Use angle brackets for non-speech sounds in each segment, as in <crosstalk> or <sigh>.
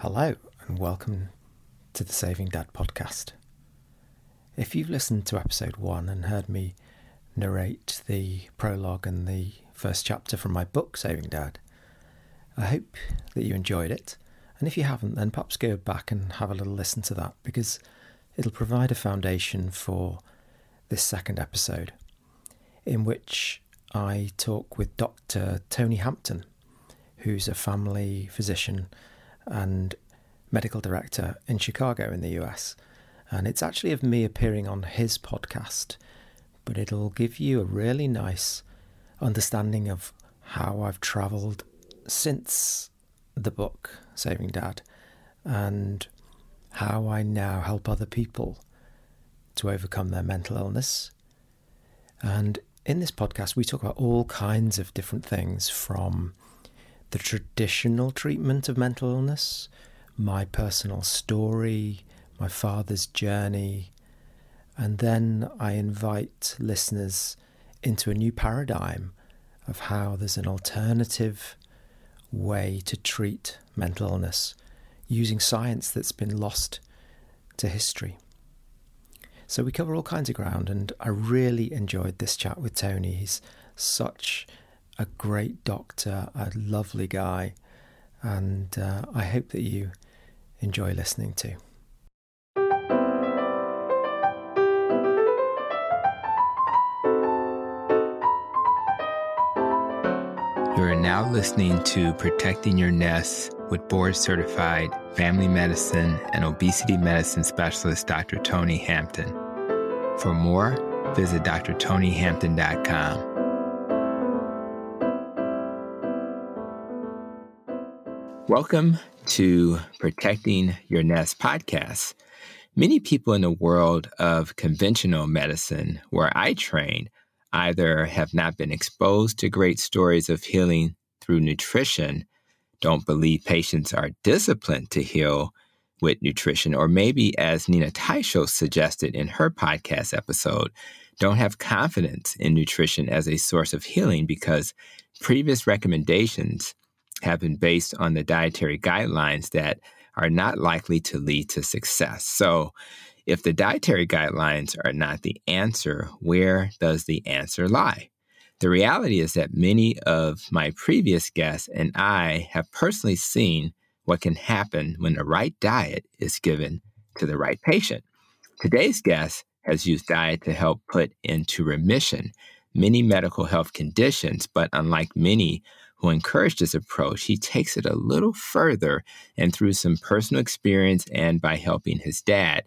Hello, and welcome to the Saving Dad podcast. If you've listened to episode one and heard me narrate the prologue and the first chapter from my book, Saving Dad, I hope that you enjoyed it. And if you haven't, then perhaps go back and have a little listen to that because it'll provide a foundation for this second episode, in which I talk with Dr. Tony Hampton, who's a family physician and medical director in Chicago in the US. And it's actually of me appearing on his podcast, but it'll give you a really nice understanding of how I've traveled since the book, Saving Dad, and how I now help other people to overcome their mental illness. And in this podcast, we talk about all kinds of different things from the traditional treatment of mental illness, my personal story, my father's journey, and then I invite listeners into a new paradigm of how there's an alternative way to treat mental illness using science that's been lost to history. So we cover all kinds of ground, and I really enjoyed this chat with Tony. He's such a great doctor, a lovely guy, and uh, I hope that you enjoy listening to. You are now listening to Protecting Your Nest with board certified family medicine and obesity medicine specialist Dr. Tony Hampton. For more, visit drtonyhampton.com. Welcome to Protecting Your Nest podcast. Many people in the world of conventional medicine, where I train, either have not been exposed to great stories of healing through nutrition, don't believe patients are disciplined to heal with nutrition, or maybe, as Nina Teicholz suggested in her podcast episode, don't have confidence in nutrition as a source of healing because previous recommendations have been based on the dietary guidelines that are not likely to lead to success. So, if the dietary guidelines are not the answer, where does the answer lie? The reality is that many of my previous guests and I have personally seen what can happen when the right diet is given to the right patient. Today's guest has used diet to help put into remission many medical health conditions, but unlike many who encouraged this approach, he takes it a little further and through some personal experience and by helping his dad,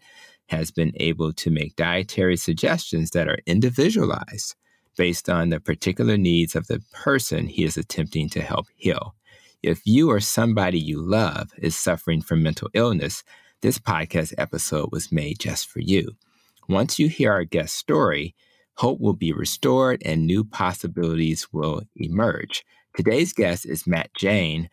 has been able to make dietary suggestions that are individualized based on the particular needs of the person he is attempting to help heal. If you or somebody you love is suffering from mental illness, this podcast episode was made just for you. Once you hear our guest story, hope will be restored and new possibilities will emerge. Today's guest is Matt Jain,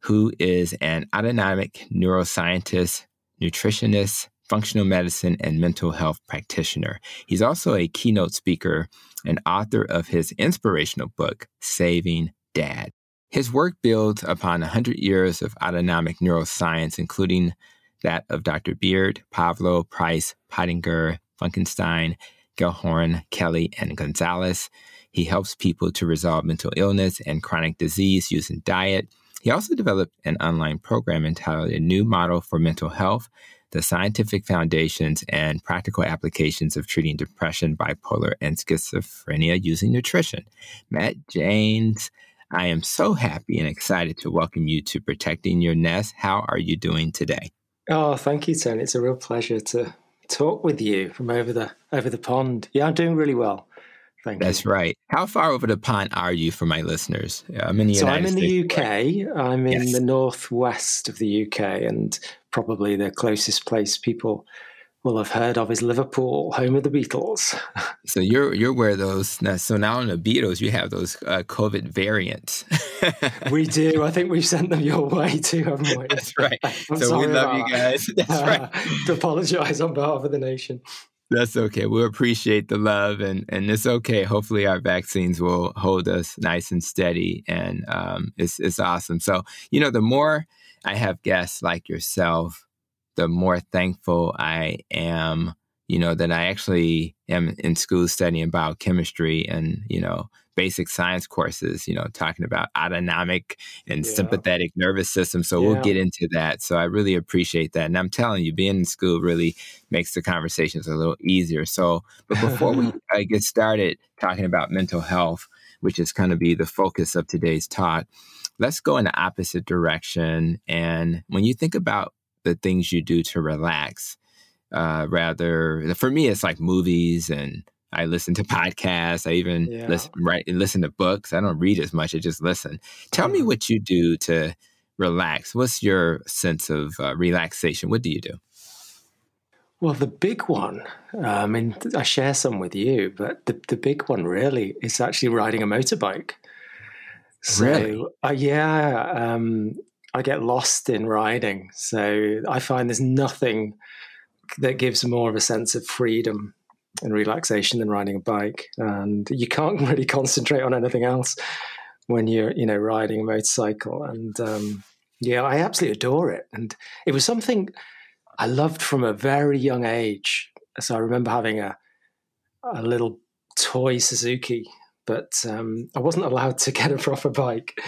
who is an autonomic neuroscientist, nutritionist, functional medicine, and mental health practitioner. He's also a keynote speaker and author of his inspirational book, Saving Dad. His work builds upon 100 years of autonomic neuroscience, including that of Dr. Beard, Pavlov, Price, Pottenger, Funkenstein, Gellhorn, Kelly, and Gonzalez. He helps people to resolve mental illness and chronic disease using diet. He also developed an online program entitled A New Model for Mental Health The Scientific Foundations and Practical Applications of Treating Depression, Bipolar, and Schizophrenia Using Nutrition. Matt Jains, I am so happy and excited to welcome you to Protecting Your Nest. How are you doing today? Oh, thank you, Tony. It's a real pleasure to talk with you from over the over the pond. Yeah, I'm doing really well. Thank That's you. right. How far over the pond are you for my listeners? I'm in the so United I'm in States, the UK. Right? I'm in yes. the northwest of the UK, and probably the closest place people will have heard of is Liverpool, home of the Beatles. <laughs> so you're you're where those so now in the Beatles you have those uh, COVID variants. <laughs> we do. I think we've sent them your way too, haven't we? That's right. <laughs> I'm so we love you guys. That's right. to apologise on behalf of the nation. That's okay. We appreciate the love, and and it's okay. Hopefully, our vaccines will hold us nice and steady, and um, it's it's awesome. So you know, the more I have guests like yourself, the more thankful I am, you know, that I actually am in school studying biochemistry and, you know, basic science courses, you know, talking about autonomic and yeah. sympathetic nervous system. So yeah. we'll get into that. So I really appreciate that. And I'm telling you, being in school really makes the conversations a little easier. So, but before we <laughs> uh, get started talking about mental health, which is going to be the focus of today's talk, let's go in the opposite direction. And when you think about the things you do to relax, uh, rather, for me, it's like movies and I listen to <laughs> podcasts. I even yeah. listen, write, listen to books. I don't read as much. I just listen. Tell mm-hmm. me what you do to relax. What's your sense of uh, relaxation? What do you do? Well, the big one, uh, I mean, I share some with you, but the, the big one really is actually riding a motorbike. So, really? Uh, yeah, um, I get lost in riding. So I find there's nothing that gives more of a sense of freedom and relaxation than riding a bike. And you can't <laughs> really concentrate on anything else when you're, you know, riding a motorcycle. And um, yeah, I absolutely adore it. And it was something I loved from a very young age. So I remember having a a little toy Suzuki, but um, I wasn't allowed to get a proper bike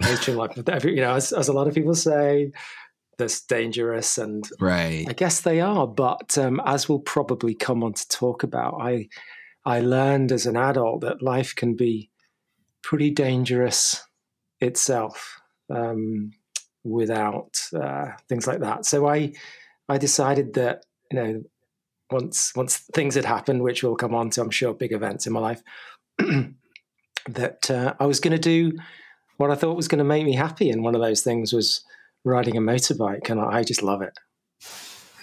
later in life. You know, as, as a lot of people say, that's dangerous and right. I guess they are but um, as we'll probably come on to talk about i i learned as an adult that life can be pretty dangerous itself um, without uh, things like that. So i i decided that you know once once things had happened which we'll come on to i'm sure big events in my life <clears throat> that uh, i was going to do what i thought was going to make me happy and one of those things was riding a motorbike, and I just love it.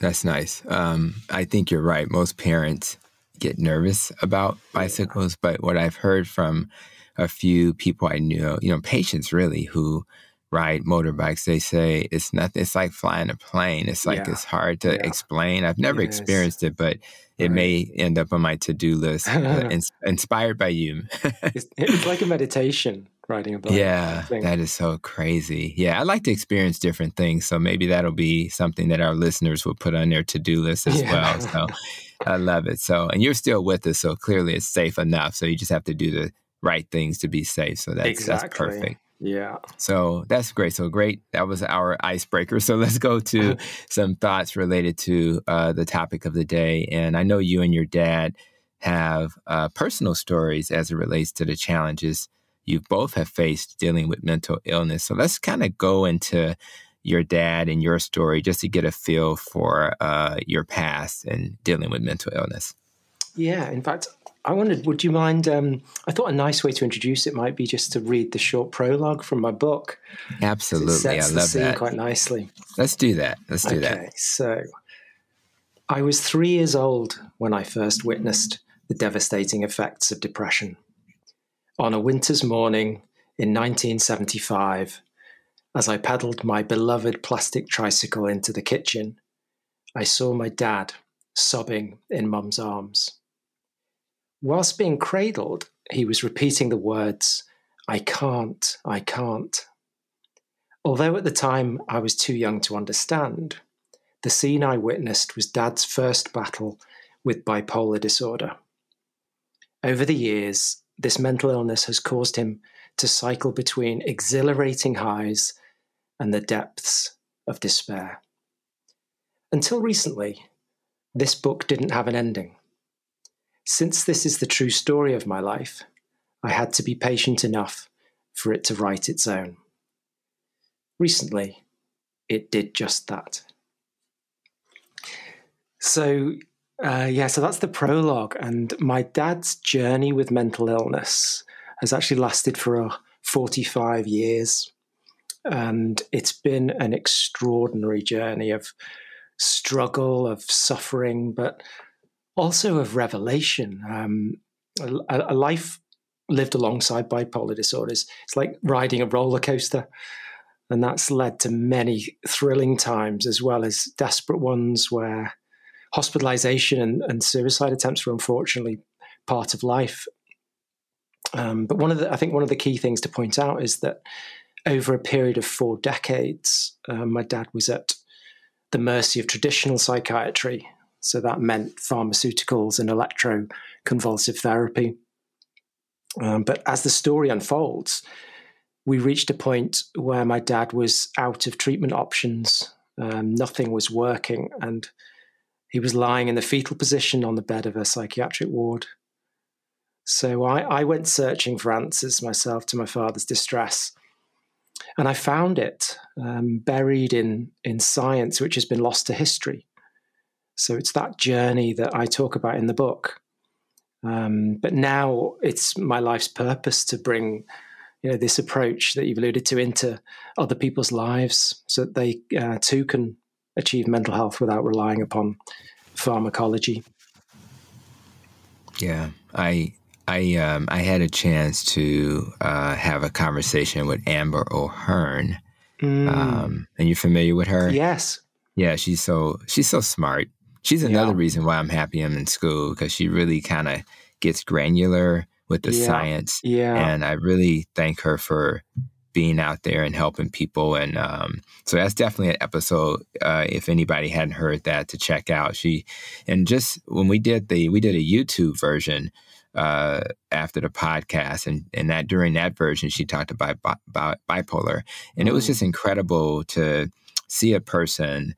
That's nice. Um, I think you're right. Most parents get nervous about bicycles, but what I've heard from a few people I knew, you know, patients really who ride motorbikes, they say it's nothing. It's like flying a plane. It's like yeah. it's hard to yeah. explain. I've never it experienced is. it, but it right. may end up on my to-do list. uh, <laughs> inspired by you. <laughs> it's, it's like a meditation riding a bike. Yeah, that is so crazy. Yeah, I like to experience different things. So maybe that'll be something that our listeners will put on their to do list as yeah. well. So <laughs> I love it. So, and you're still with us. So clearly it's safe enough. So you just have to do the right things to be safe. So that's, exactly. that's perfect. Yeah. So that's great. So great. That was our icebreaker. <laughs> So let's go to <laughs> some thoughts related to uh, the topic of the day. And I know you and your dad have uh, personal stories as it relates to the challenges you both have faced dealing with mental illness. So let's kind of go into your dad and your story just to get a feel for uh, your past and dealing with mental illness. Yeah, in fact, I wondered, would you mind? Um, I thought a nice way to introduce it might be just to read the short prologue from my book. Absolutely, I love that quite nicely. Let's do that. Let's do that. okay, that. So, I was three years old when I first witnessed the devastating effects of depression on a winter's morning in 1975, as I pedalled my beloved plastic tricycle into the kitchen, I saw my dad sobbing in mum's arms. Whilst being cradled, he was repeating the words, I can't, I can't. Although at the time I was too young to understand, the scene I witnessed was Dad's first battle with bipolar disorder. Over the years, this mental illness has caused him to cycle between exhilarating highs and the depths of despair. Until recently, this book didn't have an ending. Since this is the true story of my life, I had to be patient enough for it to write its own. Recently, it did just that. So, uh, yeah, so that's the prologue. And my dad's journey with mental illness has actually lasted for uh, 45 years. And it's been an extraordinary journey of struggle, of suffering, but also of revelation. Um, a, a life lived alongside bipolar disorders. It's like riding a roller coaster. And that's led to many thrilling times as well as desperate ones where hospitalization and, and suicide attempts were unfortunately part of life. Um, but one of the, I think one of the key things to point out is that over a period of four decades, uh, my dad was at the mercy of traditional psychiatry. So that meant pharmaceuticals and electroconvulsive therapy. Um, but as the story unfolds, we reached a point where my dad was out of treatment options. Um, nothing was working, and he was lying in the fetal position on the bed of a psychiatric ward. So I, I went searching for answers myself to my father's distress. And I found it um, buried in, in science, which has been lost to history. So it's that journey that I talk about in the book. Um, but now it's my life's purpose to bring you know this approach that you've alluded to into other people's lives so that they uh, too can achieve mental health without relying upon pharmacology yeah i I um, I had a chance to uh, have a conversation with Amber O'Hearn. Mm. Um, and you're familiar with her? Yes. Yeah, she's so she's so smart. She's another yeah. reason why I'm happy I'm in school because she really kind of gets granular with the yeah. science. Yeah. And I really thank her for being out there and helping people. And um, so that's definitely an episode. Uh, if anybody hadn't heard that, to check out. She and just when we did the we did a YouTube version uh, after the podcast, and and that during that version, she talked about, about bipolar, and mm. it was just mm. incredible to see a person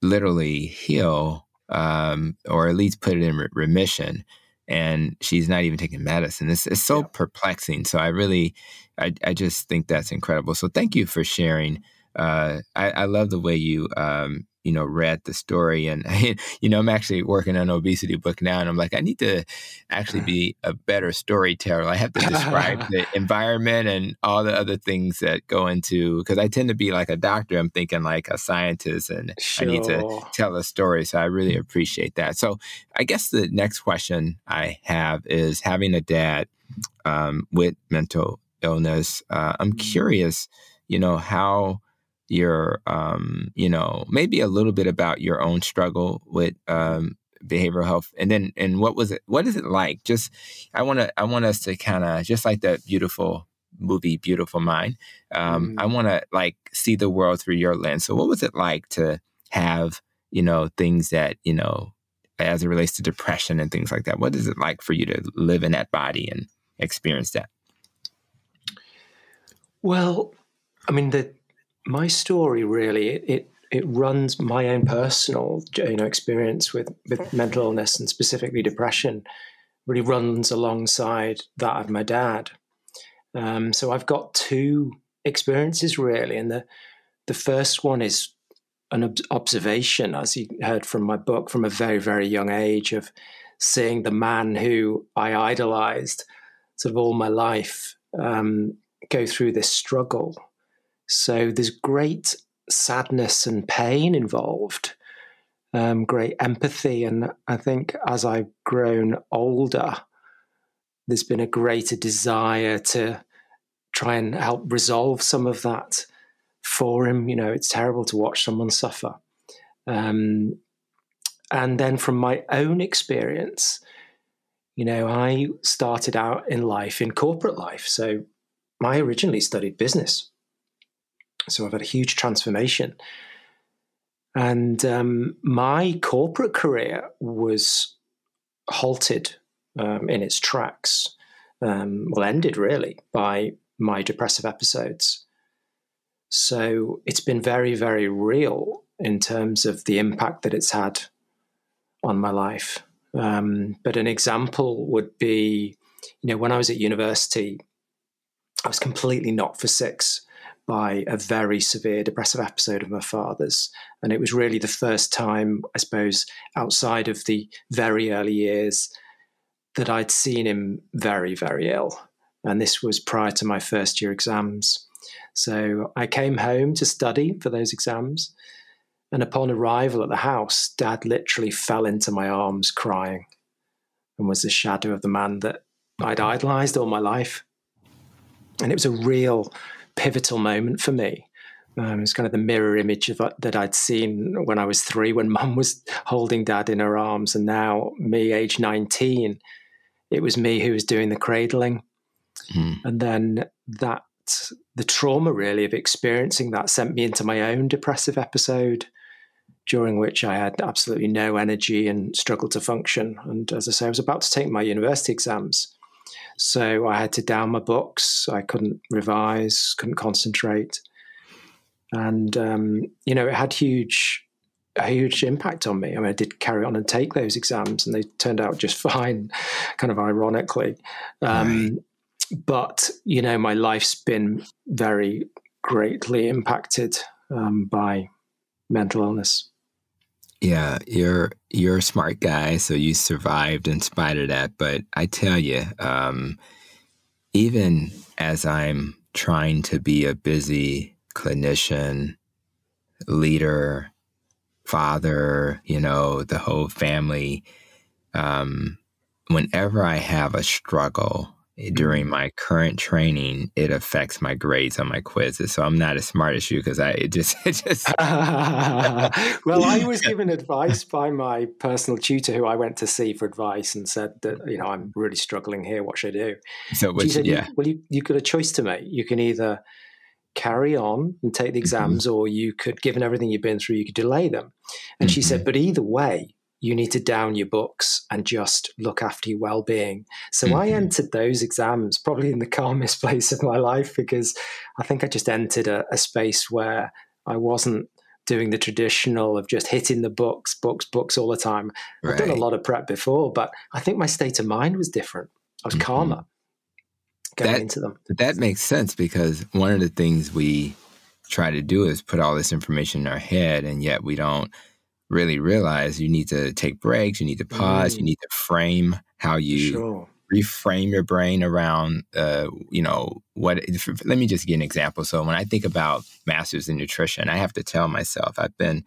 literally heal, um, or at least put it in re- remission. And she's not even taking medicine. It's, it's so yeah. perplexing. So I really, I, I just think that's incredible. So thank you for sharing. Uh, I, I love the way you um, you know, read the story. And, <laughs> you know, I'm actually working on an obesity book now. And I'm like, I need to actually <laughs> be a better storyteller. I have to describe <laughs> the environment and all the other things that go into, because I tend to be like a doctor. I'm thinking like a scientist and sure. I need to tell a story. So I really appreciate that. So I guess the next question I have is having a dad um, with mental illness. Uh, I'm mm-hmm. curious, you know, how your um, you know maybe a little bit about your own struggle with um, behavioral health. And then and what was it what is it like? Just i want to i want us to kind of just like that beautiful movie beautiful mind um, mm-hmm. i want to like see the world through your lens. So what was it like to have you know things that you know as it relates to depression and things like that? What is it like for you to live in that body and experience that? Well i mean the my story really it it runs my own personal you know experience with with mental illness and specifically depression really runs alongside that of my dad. Um, so I've got two experiences really, and the the first one is an ob- observation, as you heard from my book, from a very very young age of seeing the man who I idolized sort of all my life um, go through this struggle so there's great sadness and pain involved, um, great empathy. And I think as I've grown older, there's been a greater desire to try and help resolve some of that for him. You know, it's terrible to watch someone suffer. Um, and then from my own experience, you know, I started out in life in corporate life. So I originally studied business. So I've had a huge transformation. And um, my corporate career was halted um, in its tracks, um, well, ended really by my depressive episodes. So it's been very, very real in terms of the impact that it's had on my life. Um, but an example would be, you know, when I was at university, I was completely not for six by a very severe depressive episode of my father's. And it was really the first time, I suppose, outside of the very early years, that I'd seen him very, very ill. And this was prior to my first year exams. So I came home to study for those exams. And upon arrival at the house, dad literally fell into my arms crying and was the shadow of the man that I'd idolized all my life. And it was a real pivotal moment for me. Um, it's kind of the mirror image of uh, that I'd seen when I was three, when Mum was holding Dad in her arms, and now me, age nineteen, it was me who was doing the cradling, mm. and then that the trauma really of experiencing that sent me into my own depressive episode during which I had absolutely no energy and struggled to function. And as I say, I was about to take my university exams. So I had to down my books. I couldn't revise, couldn't concentrate. And, um, you know, it had huge, a huge impact on me. I mean, I did carry on and take those exams and they turned out just <laughs> fine, kind of ironically. Um, right. But, you know, my life's been very greatly impacted um, by mental illness. Yeah, you're you're a smart guy, so you survived in spite of that. But I tell you, um, even as I'm trying to be a busy clinician, leader, father, you know, the whole family, um, whenever I have a struggle, during my current training, it affects my grades on my quizzes. So I'm not as smart as you because I it just <laughs> it just. <laughs> well, I was given advice by my personal tutor, who I went to see for advice, and said that you know I'm really struggling here. What should I do? So which, she said, yeah. well, you you got a choice to make. You can either carry on and take the mm-hmm. exams, mm-hmm. or you could, given everything you've been through, you could delay them. And mm-hmm. she said, mm-hmm. but either way, you need to down your books and just look after your well-being so mm-hmm. i entered those exams probably in the calmest <laughs> place of my life because i think i just entered a, a space where i wasn't doing the traditional of just hitting the books books books all the time right. i've done a lot of prep before but i think my state of mind was different i was mm-hmm. calmer going that, into them that makes sense because one of the things we try to do is put all this information in our head and yet we don't really realize you need to take breaks, you need to pause, mm. you need to frame how you sure. reframe your brain around, uh, you know, what. Let me just give an example. So when I think about masters in nutrition, I have to tell myself I've been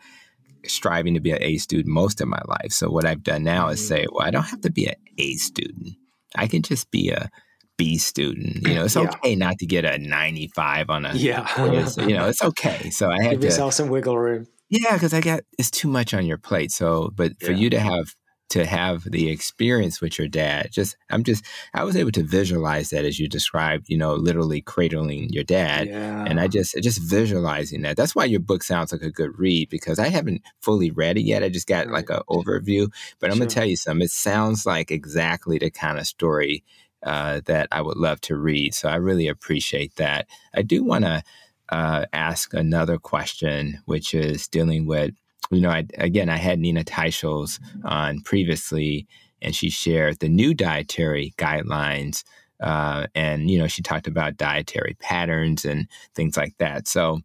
striving to be an A student most of my life. So what I've done now mm. is say, mm. well, I don't have to be an A student. I can just be a B student. You know, it's yeah. okay not to get a 95 on a yeah. <laughs> you know, it's okay. So I had Give to yourself some wiggle room. Yeah, because I got it's too much on your plate. So, but for yeah. you to have to have the experience with your dad, just I'm just I was able to visualize that as you described, you know, literally cradling your dad, yeah. and I just just visualizing that. That's why your book sounds like a good read because I haven't fully read it yet. I just got right. like an overview, but I'm gonna tell you something. It sounds like exactly the kind of story uh, that I would love to read. So I really appreciate that. I do want to uh, ask another question, which is dealing with, you know, I, again, I had Nina Teicholz on previously, and she shared the new dietary guidelines. Uh, and, you know, she talked about dietary patterns and things like that. So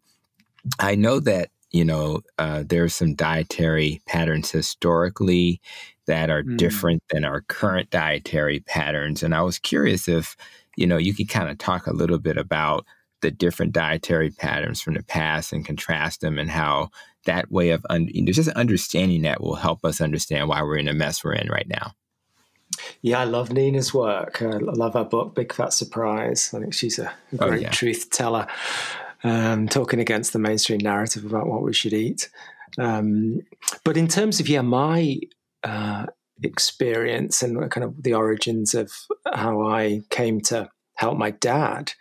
I know that, you know, uh, there's some dietary patterns historically that are mm. different than our current dietary patterns. And I was curious if, you know, you could kind of talk a little bit about the different dietary patterns from the past and contrast them and how that way of un- just understanding that will help us understand why we're in the mess we're in right now. Yeah, I love Nina's work. I love her book, Big Fat Surprise. I think she's a oh, great oh, yeah. truth teller, um, talking against the mainstream narrative about what we should eat. Um, but in terms of, yeah, my uh, experience and kind of the origins of how I came to help my dad,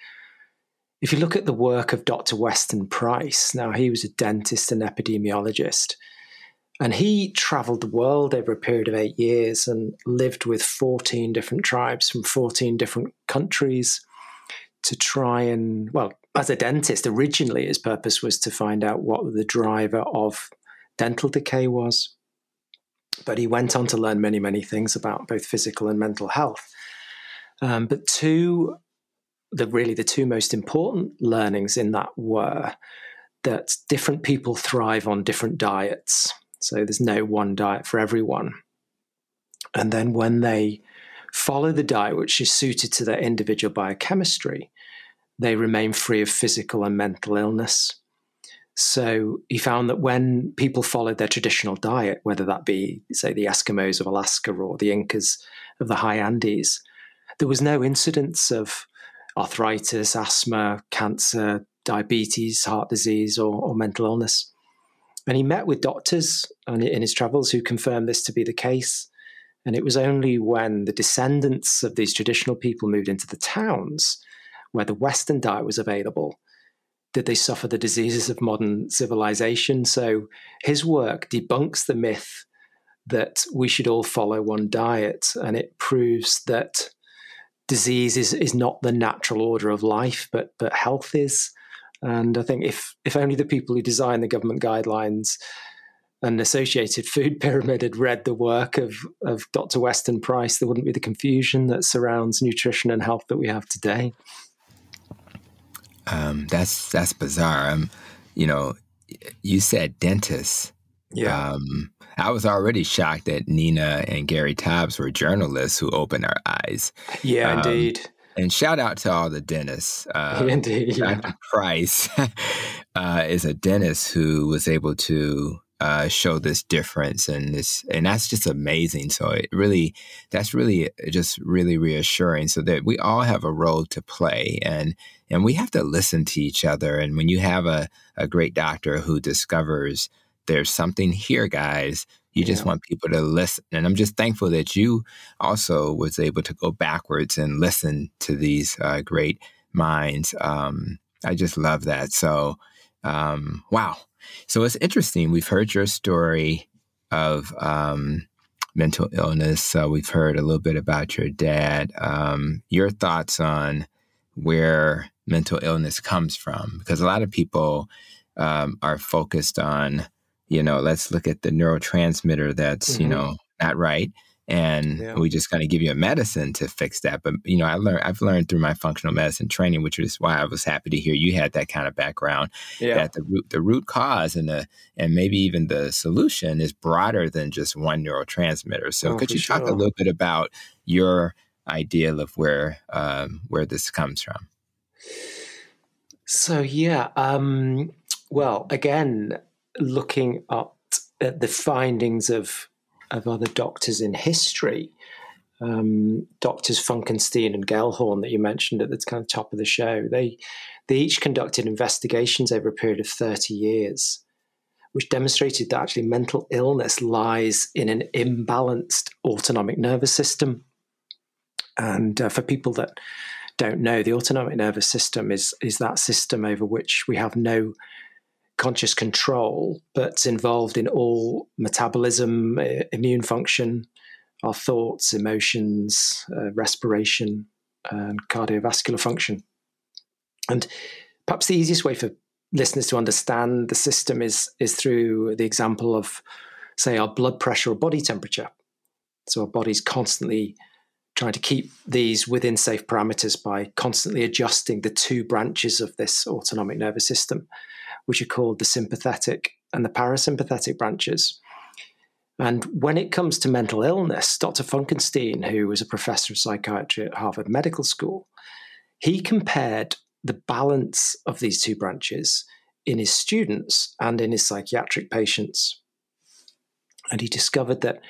if you look at the work of Dr. Weston Price, now he was a dentist and epidemiologist, and he traveled the world over a period of eight years and lived with 14 different tribes from 14 different countries to try and, well, as a dentist, originally his purpose was to find out what the driver of dental decay was. But he went on to learn many, many things about both physical and mental health. Um, but two the really the two most important learnings in that were that different people thrive on different diets. So there's no one diet for everyone. And then when they follow the diet which is suited to their individual biochemistry, they remain free of physical and mental illness. So he found that when people followed their traditional diet, whether that be, say, the Eskimos of Alaska or the Incas of the high Andes, there was no incidence of arthritis, asthma, cancer, diabetes, heart disease, or, or mental illness. And he met with doctors in his travels who confirmed this to be the case. And it was only when the descendants of these traditional people moved into the towns where the Western diet was available did they suffer the diseases of modern civilization. So his work debunks the myth that we should all follow one diet, and it proves that disease is, is not the natural order of life, but but health is. And I think if if only the people who design the government guidelines and associated food <laughs> pyramid had read the work of, of Dr. Weston Price, there wouldn't be the confusion that surrounds nutrition and health that we have today. Um, that's that's bizarre. Um, you know, you said dentist. Yeah. Um, I was already shocked that Nina and Gary Taubes were journalists who opened our eyes. Yeah, um, indeed. And shout out to all the dentists. <laughs> Uh, indeed. Yeah. Dr. Price <laughs> uh, is a dentist who was able to uh, show this difference and this and that's just amazing so it really that's really just really reassuring so that we all have a role to play and and we have to listen to each other and when you have a, a great doctor who discovers there's something here guys you just want people to listen and i'm just thankful that you also was able to go backwards and listen to these uh, great minds um, i just love that so um, wow so it's interesting. We've heard your story of um, mental illness. Uh, we've heard a little bit about your dad. Um, your thoughts on where mental illness comes from? Because a lot of people um, are focused on, you know, let's look at the neurotransmitter that's, mm-hmm. you know, not right and yeah. we just kind of give you a medicine to fix that. But you know, I learned I've learned through my functional medicine training, which is why I was happy to hear you had that kind of background. Yeah. That the root the root cause and the and maybe even the solution is broader than just one neurotransmitter. So oh, could you sure. talk a little bit about your idea of where um, where this comes from? So yeah, um, well, again, looking up at the findings of of other doctors in history. Um, doctors Funkenstein and Gellhorn that you mentioned at the kind of top of the show, they they each conducted investigations over a period of 30 years, which demonstrated that actually mental illness lies in an imbalanced autonomic nervous system. And uh, for people that don't know, the autonomic nervous system is is that system over which we have no conscious control, but involved in all metabolism, immune function, our thoughts, emotions, uh, respiration, and cardiovascular function. And perhaps the easiest way for listeners to understand the system is is through the example of, say, our blood pressure or body temperature. So our body's constantly trying to keep these within safe parameters by constantly adjusting the two branches of this autonomic nervous system which are called the sympathetic and the parasympathetic branches. And when it comes to mental illness, Dr. Funkenstein, who was a professor of psychiatry at Harvard Medical School, he compared the balance of these two branches in his students and in his psychiatric patients. And he discovered that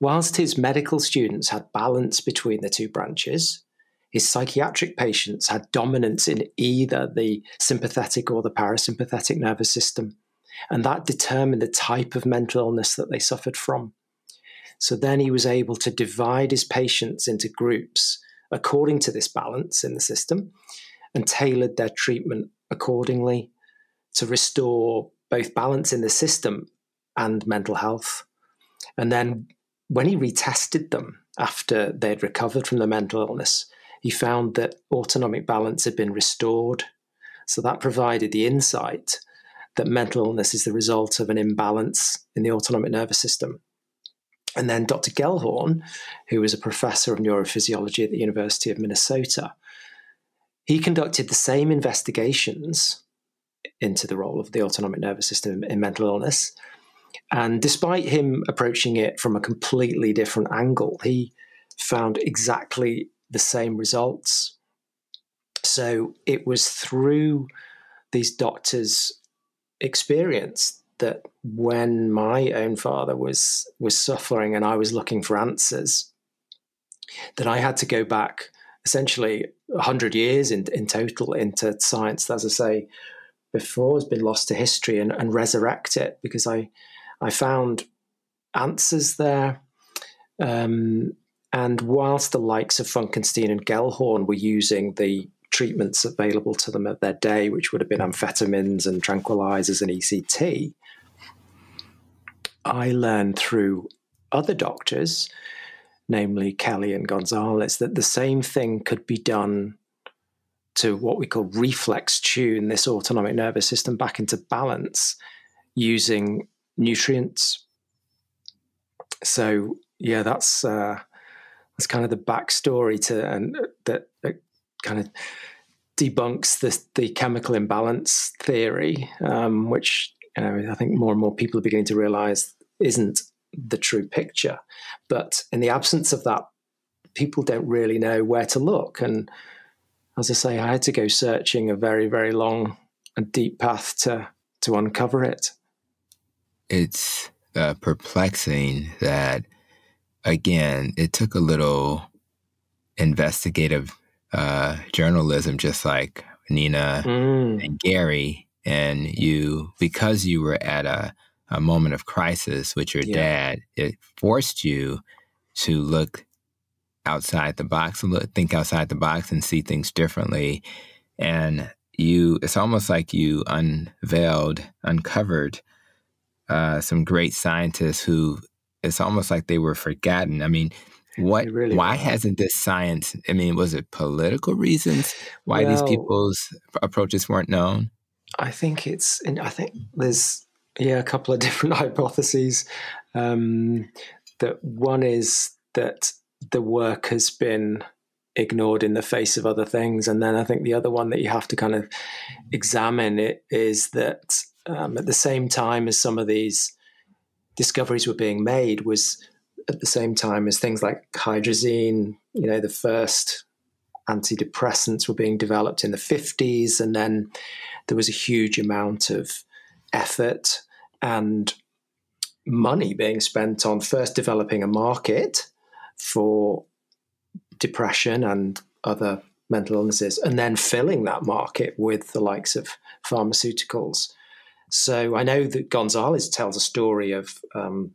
whilst his medical students had balance between the two branches, his psychiatric patients had dominance in either the sympathetic or the parasympathetic nervous system. And that determined the type of mental illness that they suffered from. So then he was able to divide his patients into groups according to this balance in the system and tailored their treatment accordingly to restore both balance in the system and mental health. And then when he retested them after they'd recovered from the mental illness, he found that autonomic balance had been restored. So that provided the insight that mental illness is the result of an imbalance in the autonomic nervous system. And then Dr. Gellhorn, who was a professor of neurophysiology at the University of Minnesota, he conducted the same investigations into the role of the autonomic nervous system in mental illness. And despite him approaching it from a completely different angle, he found exactly the same results. So it was through these doctors' experience that when my own father was was suffering and I was looking for answers, that I had to go back essentially hundred years in, in total into science, as I say, before has been lost to history and, and resurrect it because I I found answers there. Um, and whilst the likes of Funkenstein and Gellhorn were using the treatments available to them at their day, which would have been amphetamines and tranquilizers and ECT. I learned through other doctors, namely Kelly and Gonzalez, that the same thing could be done to what we call reflex tune this autonomic nervous system back into balance using nutrients. So yeah, that's uh, that's kind of the backstory to and that, that kind of debunks the the chemical imbalance theory, um, which you know, I think more and more people are beginning to realize isn't the true picture. But in the absence of that, people don't really know where to look. And as I say, I had to go searching a very, very long and deep path to to uncover it. It's uh, perplexing that, again, it took a little investigative uh, journalism, just like Nina mm. and Gary, and you because you were at a a moment of crisis with your yeah. dad, it forced you to look outside the box and look, think outside the box and see things differently. And you, it's almost like you unveiled, uncovered uh, some great scientists who it's almost like they were forgotten. I mean, <laughs> what? Really why hasn't this science? I mean, was it political reasons why well, these people's approaches weren't known? I think it's. I think there's yeah, a couple of <laughs> different hypotheses. Um, that one is that the work has been ignored in the face of other things, and then I think the other one that you have to kind of examine it is that um, at the same time as some of these discoveries were being made was at the same time as things like hydrazine, you know, the first antidepressants were being developed in the 50s, and then there was a huge amount of effort and money being spent on first developing a market for depression and other mental illnesses, and then filling that market with the likes of pharmaceuticals. So I know that Gonzalez tells a story of um,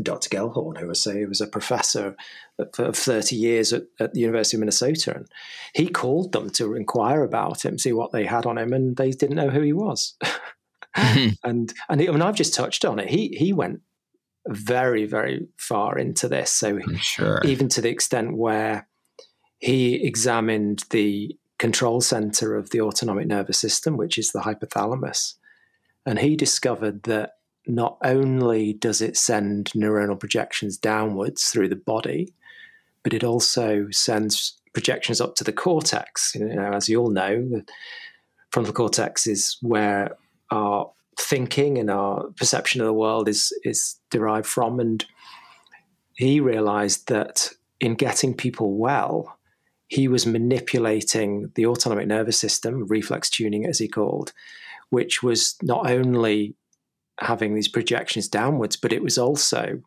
Dr. Gellhorn, who I say was a professor of 30 years at, at, the University of Minnesota. And he called them to inquire about him, see what they had on him, and they didn't know who he was. Mm-hmm. <laughs> and and I mean, I've just touched on it. He he went very very far into this. So sure. even to the extent where he examined the control center of the autonomic nervous system, which is the hypothalamus, and he discovered that not only does it send neuronal projections downwards through the body, but it also sends projections up to the cortex. You know, as you all know, the frontal cortex is where our thinking and our perception of the world is is derived from. And he realized that in getting people well, he was manipulating the autonomic nervous system, reflex tuning, as he called, which was not only having these projections downwards, but it was also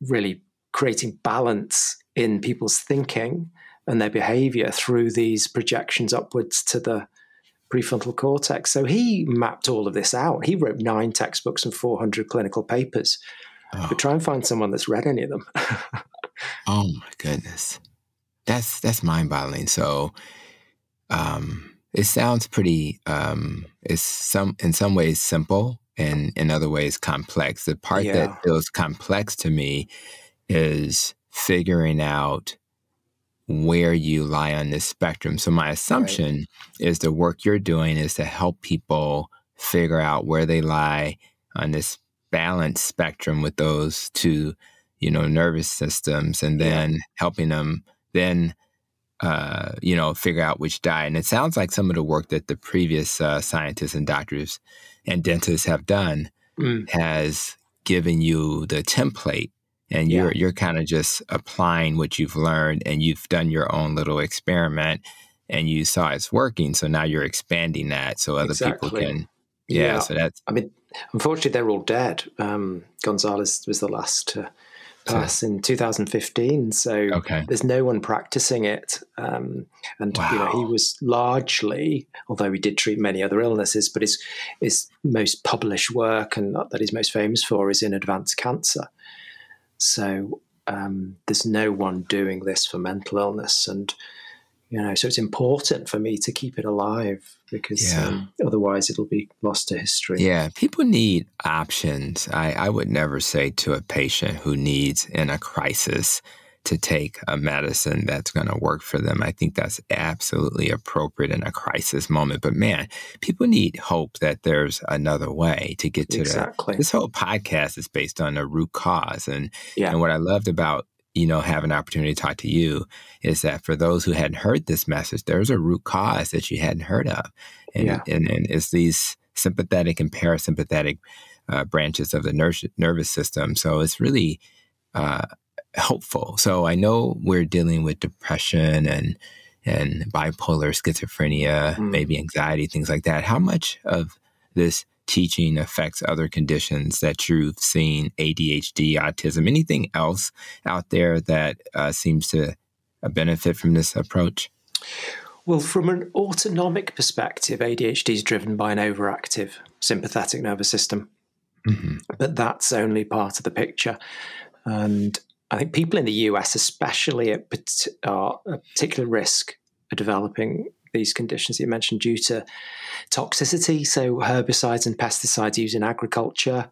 really creating balance in people's thinking and their behavior through these projections upwards to the prefrontal cortex. So he mapped all of this out. He wrote nine textbooks and 400 clinical papers. Oh. But try and find someone that's read any of them. <laughs> oh my goodness. That's that's mind-boggling. So um it sounds pretty um it's some in some ways simple and in other ways complex. The part yeah. that feels complex to me is figuring out where you lie on this spectrum. So my assumption right. is the work you're doing is to help people figure out where they lie on this balanced spectrum with those two, you know, nervous systems, and then yeah. helping them then, uh, you know, figure out which diet. And it sounds like some of the work that the previous uh, scientists and doctors and dentists have done mm. has given you the template and you're you're kind of just applying what you've learned and you've done your own little experiment and you saw it's working so now you're expanding that so other exactly. people can yeah, yeah, so that's i mean unfortunately they're all dead um, gonzalez was the last to pass in 2015 so okay. there's no one practicing it um, and wow. you know he was largely although he did treat many other illnesses but his his most published work and that he's most famous for is in advanced cancer so um, there's no one doing this for mental illness. And you know so it's important for me to keep it alive because Yeah. um, otherwise it'll be lost to history Yeah, people need options. I, I would never say to a patient who needs in a crisis to take a medicine that's going to work for them. I think that's absolutely appropriate in a crisis moment. But man, people need hope that there's another way to get to exactly that. This whole podcast is based on a root cause. And, Yeah. and what I loved about you know, have an opportunity to talk to you is that for those who hadn't heard this message, there's a root cause that you hadn't heard of. And, Yeah. and, and it's these sympathetic and parasympathetic uh, branches of the ner- nervous system. So it's really uh, helpful. So I know we're dealing with depression and and bipolar schizophrenia, Mm. maybe anxiety, things like that. How much of this teaching affects other conditions that you've seen, ADHD, autism, anything else out there that uh, seems to uh, benefit from this approach? Well, from an autonomic perspective, ADHD is driven by an overactive sympathetic nervous system, hmm but that's only part of the picture. And I think people in the US, especially at are at particular risk of developing these conditions that you mentioned due to toxicity, so herbicides and pesticides used in agriculture.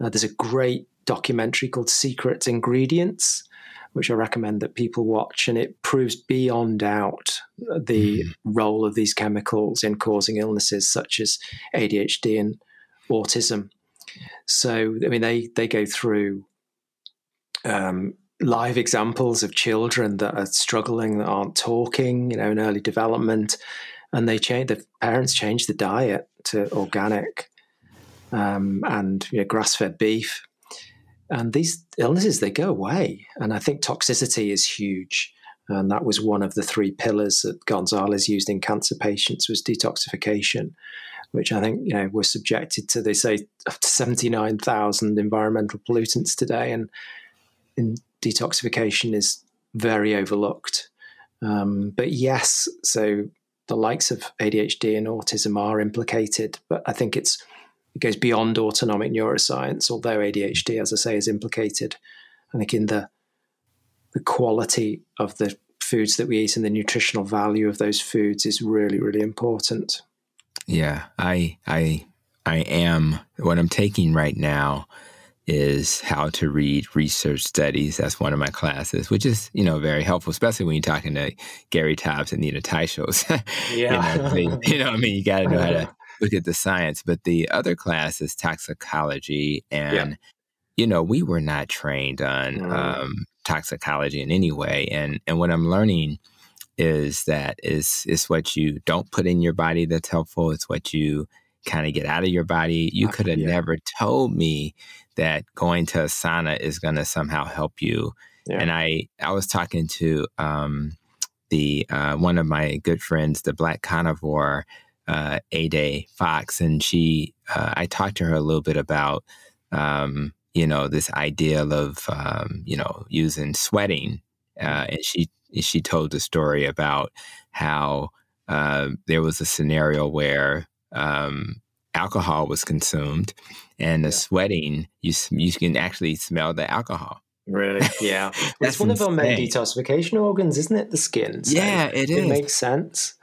Uh, there's a great documentary called Secret Ingredients, which I recommend that people watch, and it proves beyond doubt the role of these chemicals in causing illnesses such as ADHD and autism. So, I mean, they they go through um, live examples of children that are struggling, that aren't talking, you know, in early development, and they change. The parents change the diet to organic um, and you know, grass-fed beef, and these illnesses they go away. And I think toxicity is huge. And that was one of the three pillars that Gonzalez used in cancer patients was detoxification, which I think you know we're subjected to. They say up to seventy nine thousand environmental pollutants today, and in detoxification is very overlooked. Um, but yes, so the likes of ADHD and autism are implicated, but I think it's it goes beyond autonomic neuroscience. Although ADHD, as I say, is implicated, I think in the the quality of the foods that we eat and the nutritional value of those foods is really, really important. Yeah, I I I am what I'm taking right now is how to read research studies. That's one of my classes, which is you know very helpful, especially when you're talking to Gary Taubes and Nina Teicholz. <laughs> you, know, they- you know, what I mean, you got to know how to <laughs> look at the science. But the other class is toxicology, and Yeah. you know, we were not trained on Mm. um, toxicology in any way, and and what I'm learning is that is is what you don't put in your body that's helpful. It's what you kind of get out of your body. You could have yeah. never told me that going to a sauna is going to somehow help you. Yeah. And I I was talking to um, the uh, one of my good friends, the Black Carnivore, uh, Ade Fox, and she uh, I talked to her a little bit about um, you know this idea of um, you know using sweating, uh, and she she told the story about how uh, there was a scenario where um, alcohol was consumed, and the Yeah. sweating you you can actually smell the alcohol. Really? <laughs> Yeah. That's it's one of our main detoxification organs, isn't it? The skin. So Yeah, it it is. makes sense.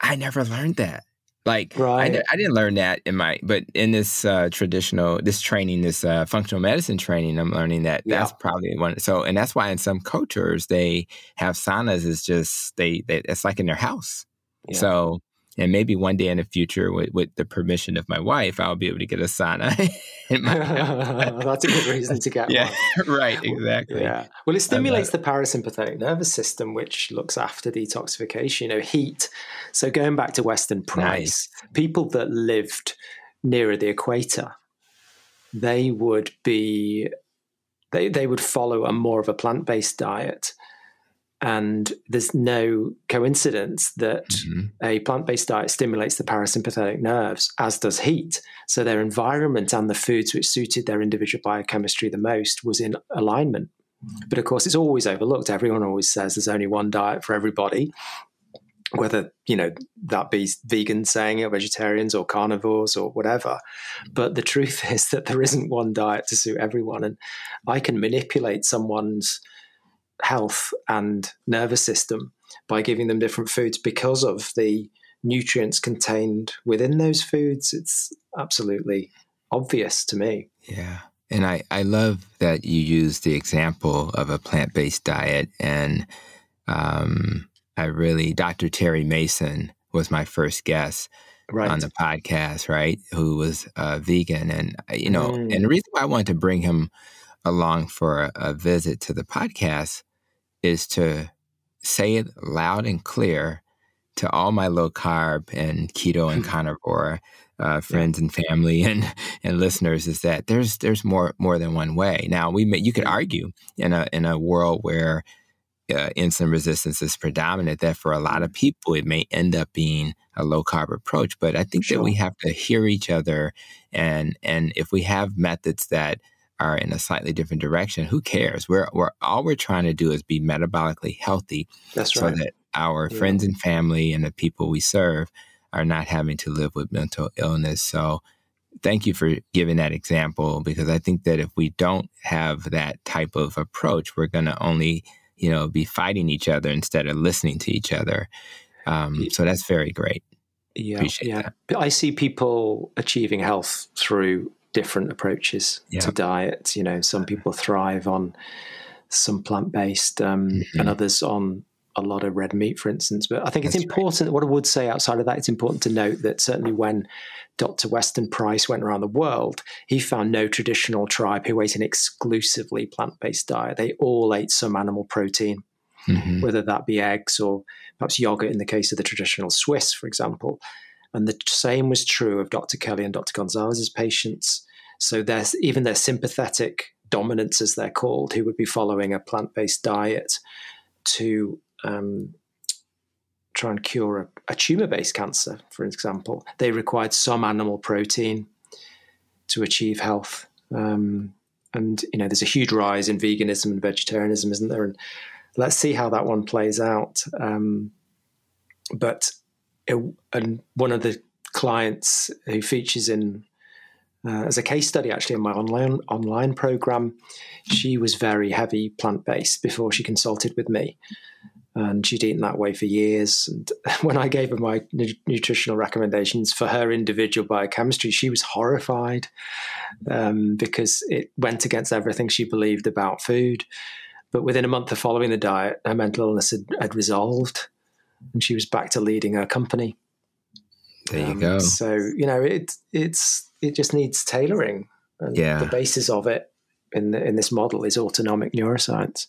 I never learned that. Like, I, Right. di- I didn't learn that in my, but in this uh, traditional, this training, this uh, functional medicine training, I'm learning that Yeah. that's probably one. So, and that's why in some cultures they have saunas. Is just they, they, it's like in their house. Yeah. So, and maybe one day in the future, with, with the permission of my wife, I'll be able to get a sauna. <laughs> <laughs> That's a good reason to get <laughs> yeah, one. right, exactly. Yeah. Well, it stimulates the parasympathetic nervous system, which looks after detoxification, you know, heat. So going back to Weston Price, people that lived nearer the equator, they would be they they would follow a more of a plant-based diet. And there's no coincidence that Mhm. a plant-based diet stimulates the parasympathetic nerves, as does heat. So their environment and the foods which suited their individual biochemistry the most was in alignment. But of course, it's always overlooked. Everyone always says there's only one diet for everybody, whether you know that be vegans saying it, or vegetarians, or carnivores, or whatever. But the <laughs> truth is that there isn't one diet to suit everyone, and I can manipulate someone's health and nervous system by giving them different foods because of the nutrients contained within those foods. It's absolutely obvious to me. Yeah. And I, I love that you use the example of a plant based diet. And um, I really, Dr. Terry Mason was my first guest right. on the podcast, right? Who was uh, vegan. And, you know, mm. and the reason why I wanted to bring him along for a, a visit to the podcast is to say it loud and clear to all my low carb and keto and carnivore uh, friends and family <laughs> and and listeners is that there's there's more more than one way. Now we may, you could argue in a in a world where uh, insulin resistance is predominant that for a lot of mm-hmm. people it may end up being a low carb approach. But I think sure. that we have to hear each other and and if we have methods that are in a slightly different direction, who cares? We're, we're all we're trying to do is be metabolically healthy. That's right. So that our yeah. friends and family and the people we serve are not having to live with mental illness. So thank you for giving that example because I think that if we don't have that type of approach, we're going to only, you know, be fighting each other instead of listening to each other. Um, so that's very great. Yeah, Appreciate yeah. That. I see people achieving health through different approaches yeah. to diet. You know, some people thrive on some plant based, um, mm-hmm. and others on a lot of red meat, for instance. But I think it's important. Right. What I would say outside of that, it's important to note that certainly when Dr. Weston Price went around the world, he found no traditional tribe who ate an exclusively plant based diet. They all ate some animal protein, mm-hmm. whether that be eggs or perhaps yogurt in the case of the traditional Swiss, for example. And the same was true of Dr. Kelley and Dr. Gonzalez's patients. So even their sympathetic dominants, as they're called, who would be following a plant based diet to um, try and cure a, a tumor based cancer, for example. They required some animal protein to achieve health. Um, and, you know, there's a huge rise in veganism and vegetarianism, isn't there? And let's see how that one plays out. Um, but it, and one of the clients who features in uh, as a case study actually in my online online program she was very heavy plant based before she consulted with me. And she'd eaten that way for years. And <laughs> when i gave her my nu- nutritional recommendations for her individual biochemistry she was horrified um, because it went against everything she believed about food. But within a month of following the diet her mental illness had, had resolved and she was back to leading her company. There you um, go. So you know, it it's it just needs tailoring. And yeah. The basis of it in the, in this model is autonomic neuroscience.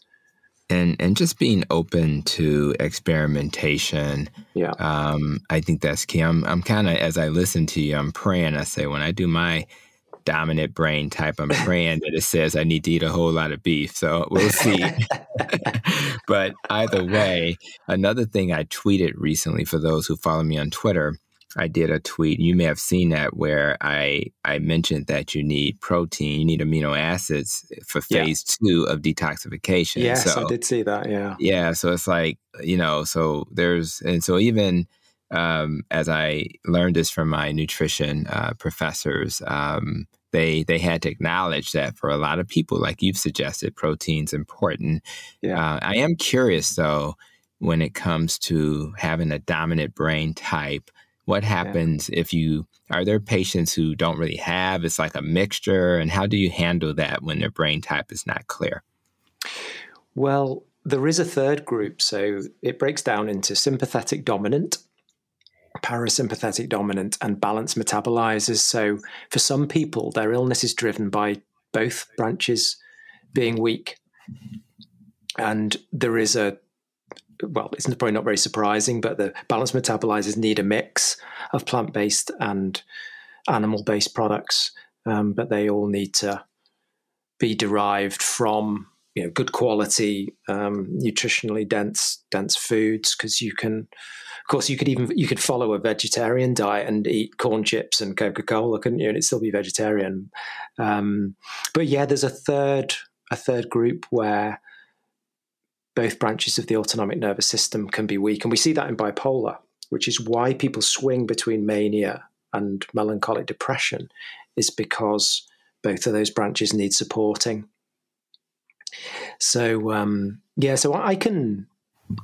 And and just being open to experimentation. Yeah. Um, I think that's key. I'm I'm kind of as I listen to you, I'm praying. I say when I do my dominant brain type. I'm praying that it says I need to eat a whole lot of beef. So we'll see. <laughs> but either way, another thing I tweeted recently for those who follow me on Twitter, I did a tweet. You may have seen that where I I mentioned that you need protein, you need amino acids for phase yeah. two of detoxification. Yes, so, I did see that. Yeah, yeah. So it's like you know, so there's and so even um, as I learned this from my nutrition uh, professors, um, they they had to acknowledge that for a lot of people, like you've suggested, protein's important. Yeah. Uh, I am curious though, when it comes to having a dominant brain type, what happens yeah. if you are there patients who don't really have? It's like a mixture, and how do you handle that when their brain type is not clear? Well, there is a third group, so it breaks down into sympathetic dominant parasympathetic dominant and balance metabolizers. So for some people, their illness is driven by both branches being weak. And there is a, well, it's probably not very surprising, but the balance metabolizers need a mix of plant based and animal based products. Um, but they all need to be derived from you know good quality um, nutritionally dense dense foods because you can of course, you could even you could follow a vegetarian diet and eat corn chips and Coca Cola, couldn't you? And it'd still be vegetarian. Um, but yeah, there's a third a third group where both branches of the autonomic nervous system can be weak, and we see that in bipolar, which is why people swing between mania and melancholic depression, is because both of those branches need supporting. So um, yeah, so I can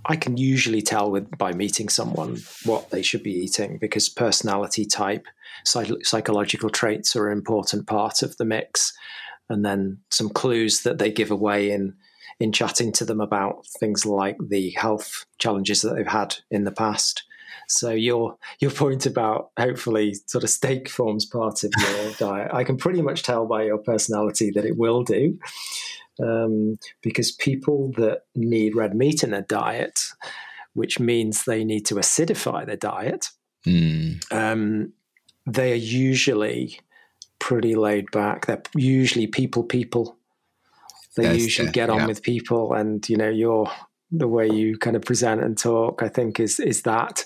I can usually tell with by meeting someone what they should be eating because personality type, psych- psychological traits are an important part of the mix, and then some clues that they give away in in chatting to them about things like the health challenges that they've had in the past. So your your point about hopefully sort of steak forms part of your <laughs> diet, I can pretty much tell by your personality that it will do um, because people that need red meat in their diet, which means they need to acidify their diet, mm. um, they are usually pretty laid back. They're usually people people. They That's usually get on yeah. with people, and you know your the way you kind of present and talk. I think is is that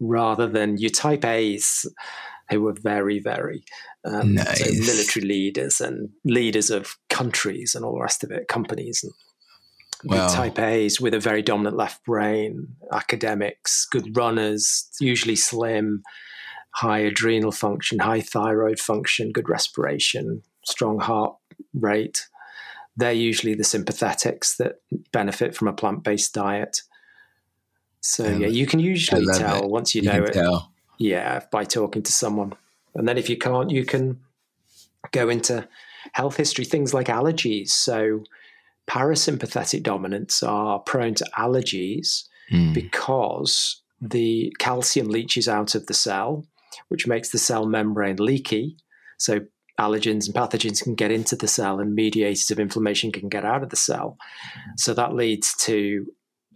rather than your type A's who were very very um, nice. so military leaders and leaders of countries and all the rest of it, companies and well, type A's with a very dominant left brain, academics, good runners, usually slim, high adrenal function, high thyroid function, good respiration, strong heart rate. They're usually the sympathetics that benefit from a plant based diet. So, yeah, you can usually tell it. once you, you know it. Tell. Yeah, by talking to someone. And then if you can't, you can go into health history, things like allergies. So parasympathetic dominants are prone to allergies mm. because the calcium leaches out of the cell, which makes the cell membrane leaky. So allergens and pathogens can get into the cell and mediators of inflammation can get out of the cell. So that leads to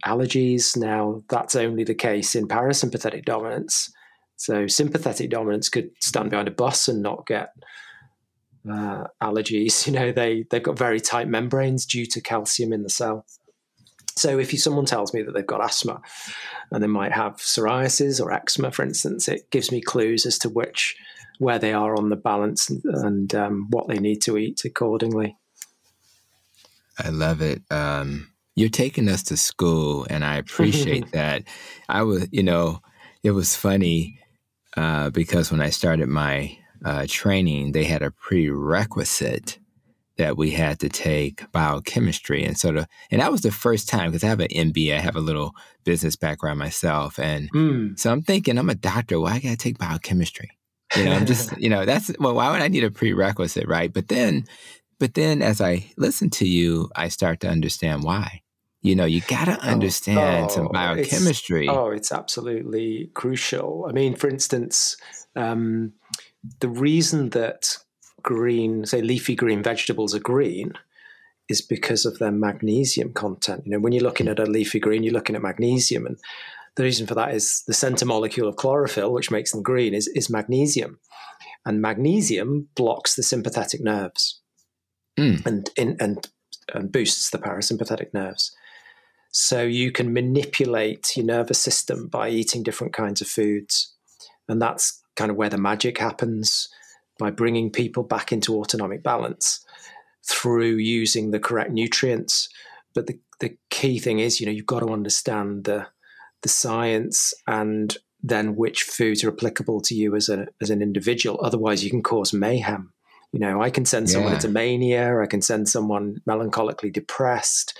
allergies. Now, that's only the case in parasympathetic dominance. So sympathetic dominants could stand behind a bus and not get uh, allergies. <laughs> You know, they they've got very tight membranes due to calcium in the cell. So if you, someone tells me that they've got asthma and they might have psoriasis or eczema, for instance, it gives me clues as to which where they are on the balance and, and um, what they need to eat accordingly. I love it. Um, you're taking us to school, and I appreciate <laughs> that. I was, you know, it was funny uh, because when I started my uh, training, they had a prerequisite that we had to take biochemistry and sort of, and that was the first time because I have an MBA, I have a little business background myself, and mm. so I'm thinking I'm a doctor. Why I got to take biochemistry? You know, I'm just, <laughs> you know, that's well, why would I need a prerequisite, right? But then, but then as I listen to you, I start to understand why. You know, you got to oh, understand oh, some biochemistry. It's, oh, it's absolutely crucial. I mean, for instance, um, the reason that green, say, leafy green vegetables are green is because of their magnesium content. You know, when you're looking at a leafy green, you're looking at magnesium, and the reason for that is the center molecule of chlorophyll, which makes them green, is, is magnesium, and magnesium blocks the sympathetic nerves, mm. and in, and and boosts the parasympathetic nerves. So you can manipulate your nervous system by eating different kinds of foods. And that's kind of where the magic happens by bringing people back into autonomic balance through using the correct nutrients. But the, the key thing is, you know, you've got to understand the the science and then which foods are applicable to you as a as an individual. Otherwise, you can cause mayhem. You know, I can send someone yeah. into mania. I can send someone melancholically depressed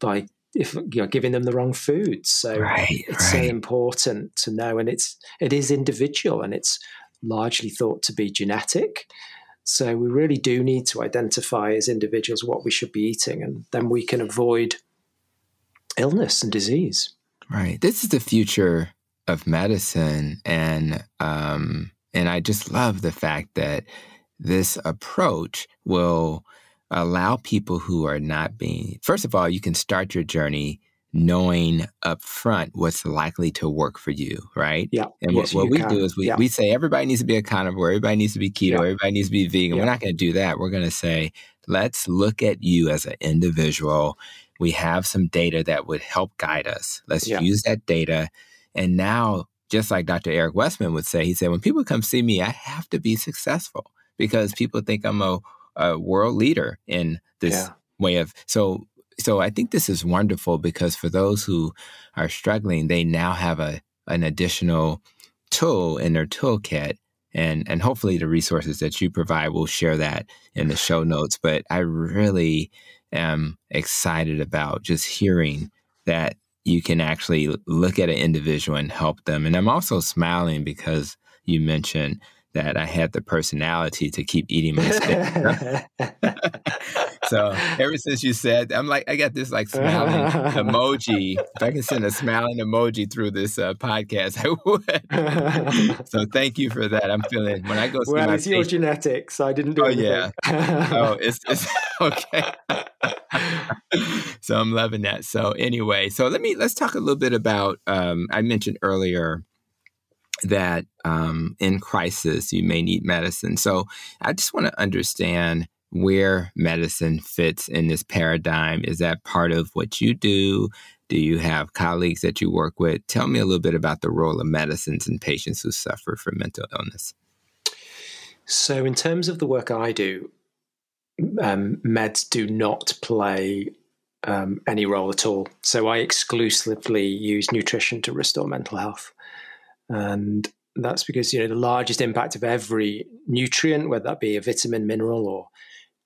by if you're giving them the wrong food. So right, it's right. so important to know, and it's it is individual, and it's largely thought to be genetic. So we really do need to identify as individuals what we should be eating, and then we can avoid illness and disease. Right. This is the future of medicine, and um, and I just love the fact that this approach will allow people who are not being, first of all, you can start your journey knowing up front what's likely to work for you, right? Yeah. And yes, what, what we can. do is we, yeah. we say everybody needs to be a carnivore, everybody needs to be keto, yeah. everybody needs to be vegan. Yeah. We're not going to do that. We're going to say, let's look at you as an individual. We have some data that would help guide us. Let's use that data. And now, just like Dr. Eric Westman would say, he said, when people come see me, I have to be successful because people think I'm a a world leader in this yeah. way of so so I think this is wonderful because for those who are struggling, they now have a an additional tool in their toolkit. And and hopefully the resources that you provide will share that in the show notes. But I really am excited about just hearing that you can actually look at an individual and help them. And I'm also smiling because you mentioned that I had the personality to keep eating my steak. <laughs> so ever since you said, I'm like, I got this like smiling emoji. If I can send a smiling emoji through this uh, podcast, <laughs> I would. so thank you for that. I'm feeling when I go. See well, it's your genetics. I didn't do. Oh anything. yeah. <laughs> oh, it's, it's okay. so I'm loving that. So anyway, so let me let's talk a little bit about. Um, I mentioned earlier that um, in crisis you may need medicine. So I just want to understand where medicine fits in this paradigm. Is that part of what you do? Do you have colleagues that you work with? Tell me a little bit about the role of medicines in patients who suffer from mental illness. So, in terms of the work I do, um, meds do not play um, any role at all. So, I exclusively use nutrition to restore mental health. And that's because, you know, the largest impact of every nutrient, whether that be a vitamin, mineral, or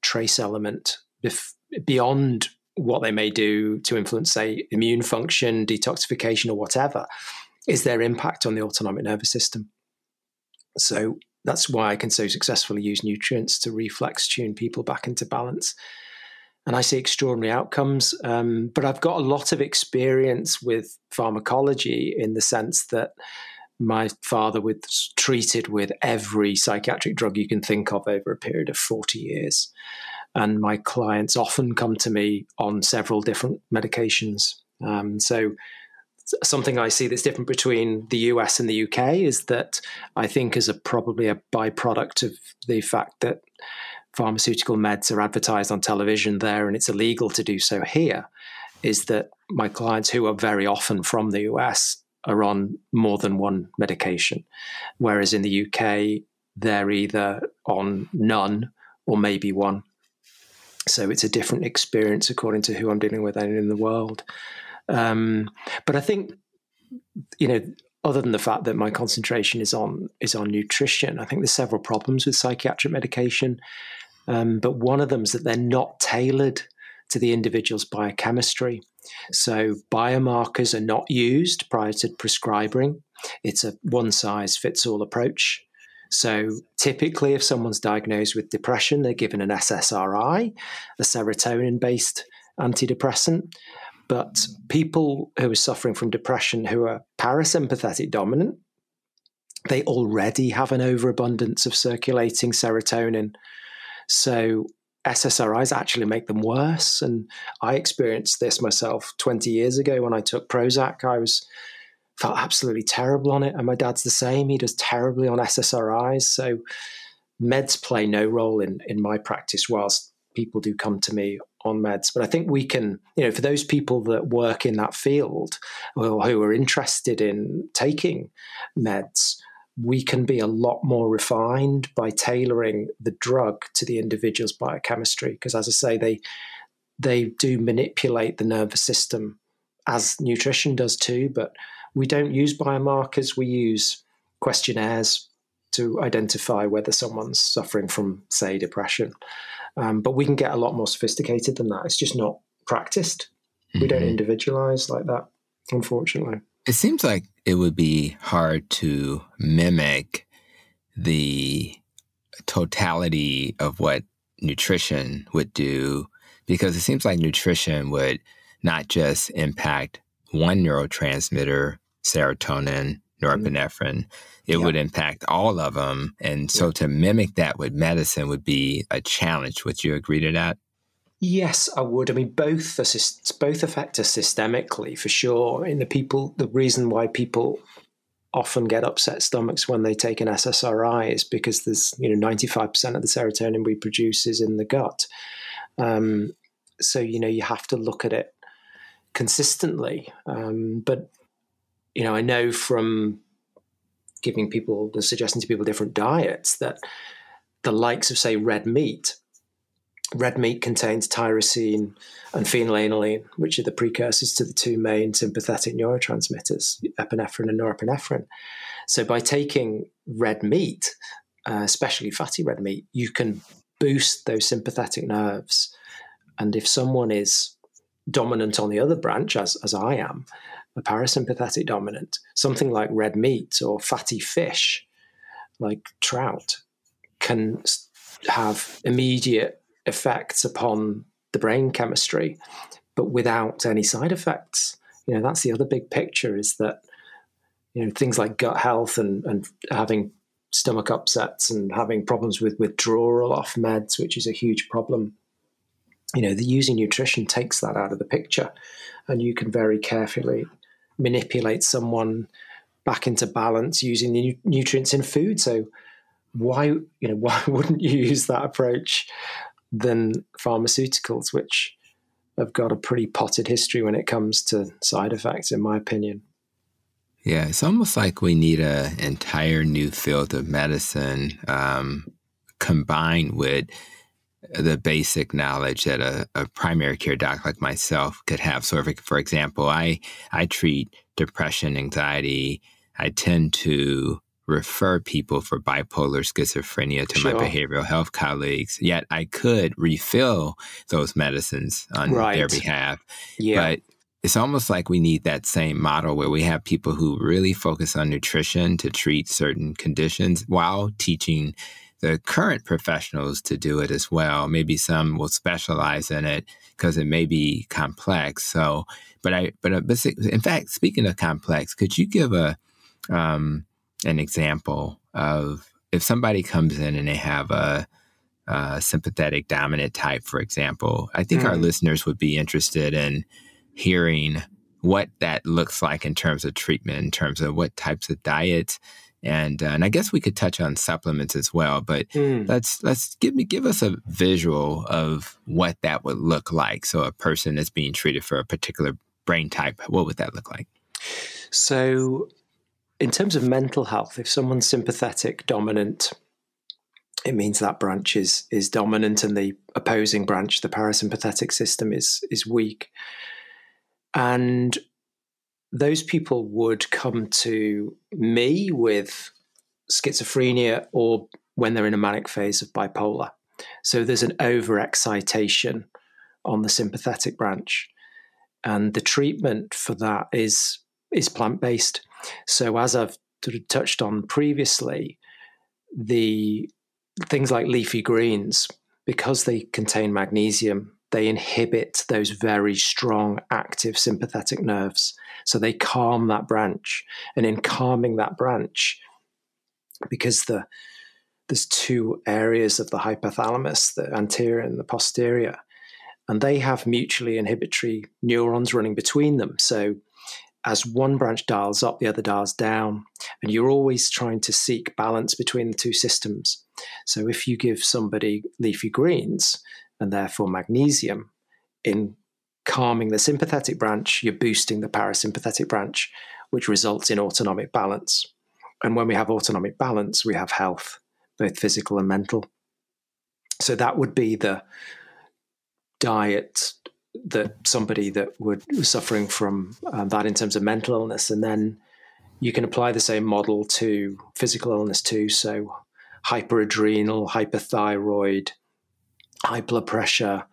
trace element, if, beyond what they may do to influence, say, immune function, detoxification, or whatever, is their impact on the autonomic nervous system. So that's why I can so successfully use nutrients to reflex tune people back into balance. And I see extraordinary outcomes. Um, but I've got a lot of experience with pharmacology in the sense that my father was treated with every psychiatric drug you can think of over a period of 40 years. And my clients often come to me on several different medications. Um, so, something I see that's different between the US and the UK is that I think, as a probably a byproduct of the fact that pharmaceutical meds are advertised on television there and it's illegal to do so here, is that my clients who are very often from the US are on more than one medication, whereas in the UK, they're either on none or maybe one. So it's a different experience according to who I'm dealing with and in the world. Um, but I think, you know, other than the fact that my concentration is on is on nutrition, I think there's several problems with psychiatric medication. Um, but one of them is that they're not tailored to the individual's biochemistry. So biomarkers are not used prior to prescribing. It's a one size fits all approach. So typically, if someone's diagnosed with depression, they're given an SSRI, a serotonin based antidepressant. But people who are suffering from depression who are parasympathetic dominant, they already have an overabundance of circulating serotonin. So SSRIs actually make them worse. And I experienced this myself 20 years ago when I took Prozac. I was felt absolutely terrible on it. And my dad's the same. He does terribly on SSRIs. So meds play no role in, in my practice, whilst people do come to me on meds. But I think we can, you know, for those people that work in that field or who are interested in taking meds, we can be a lot more refined by tailoring the drug to the individual's biochemistry. Because as I say, they they do manipulate the nervous system as nutrition does too, but we don't use biomarkers, we use questionnaires to identify whether someone's suffering from, say, depression. Um, but we can get a lot more sophisticated than that. It's just not practiced. Mm-hmm. We don't mm-hmm. individualize like that, unfortunately. It seems like it would be hard to mimic the totality of what nutrition would do because it seems like nutrition would not just impact one neurotransmitter, serotonin, mm-hmm. norepinephrine, it yeah. would impact all of them. And so yeah. to mimic that with medicine would be a challenge. Would you agree to that? Yes, I would. I mean, both both affect us systemically for sure. In the people, the reason why people often get upset stomachs when they take an SSRI is because there's you know ninety five percent of the serotonin we produce is in the gut. Um, so you know you have to look at it consistently. Um, but you know, I know from giving people the suggesting to people different diets that the likes of say red meat red meat contains tyrosine and phenylalanine, which are the precursors to the two main sympathetic neurotransmitters, epinephrine and norepinephrine. So, by taking red meat, uh, especially fatty red meat, you can boost those sympathetic nerves. And if someone is dominant on the other branch, as, as I am, a parasympathetic dominant, something like red meat or fatty fish, like trout, can have immediate effects upon the brain chemistry, but without any side effects. You know, that's the other big picture is that, you know, things like gut health and, and having stomach upsets and having problems with withdrawal off meds, which is a huge problem. You know, the using nutrition takes that out of the picture, and you can very carefully manipulate someone back into balance using the nutrients in food. So, why you know <laughs> why wouldn't you use that approach than pharmaceuticals, which have got a pretty potted history when it comes to side effects, in my opinion. Yeah, it's almost like we need an entire new field of medicine um, combined with the basic knowledge that a, a, primary care doc like myself could have. So, for, for example, I I treat depression, anxiety. I tend to refer people for bipolar schizophrenia to sure. my behavioral health colleagues. Yet I could refill those medicines on right. their behalf. Yeah. But it's almost like we need that same model where we have people who really focus on nutrition to treat certain conditions while teaching the current professionals to do it as well. Maybe some will specialize in it because it may be complex. So, but I, but, uh, but in fact, speaking of complex, could you give a um, an example of if somebody comes in and they have a, a sympathetic dominant type, for example? I think mm. our listeners would be interested in hearing what that looks like in terms of treatment, in terms of what types of diets, and uh, and I guess we could touch on supplements as well. But mm. let's let's give me give us a visual of what that would look like. So a person that's being treated for a particular brain type, what would that look like? So, in terms of mental health, if someone's sympathetic dominant, it means that branch is is dominant, and the opposing branch, the parasympathetic system, is is weak. And those people would come to me with schizophrenia or when they're in a manic phase of bipolar. So there's an overexcitation on the sympathetic branch. And the treatment for that is is plant based. So as I've sort of touched on previously, the things like leafy greens, because they contain magnesium, they inhibit those very strong active sympathetic nerves. So they calm that branch. And in calming that branch, because the there's two areas of the hypothalamus, the anterior and the posterior, and they have mutually inhibitory neurons running between them. So as one branch dials up, the other dials down, and you're always trying to seek balance between the two systems. So if you give somebody leafy greens, and therefore magnesium in calming the sympathetic branch, you're boosting the parasympathetic branch, which results in autonomic balance. And when we have autonomic balance, we have health, both physical and mental. So that would be the diet that somebody that would suffering from um, that in terms of mental illness, and then you can apply the same model to physical illness too. So hyperadrenal, hyperthyroid, high blood pressure.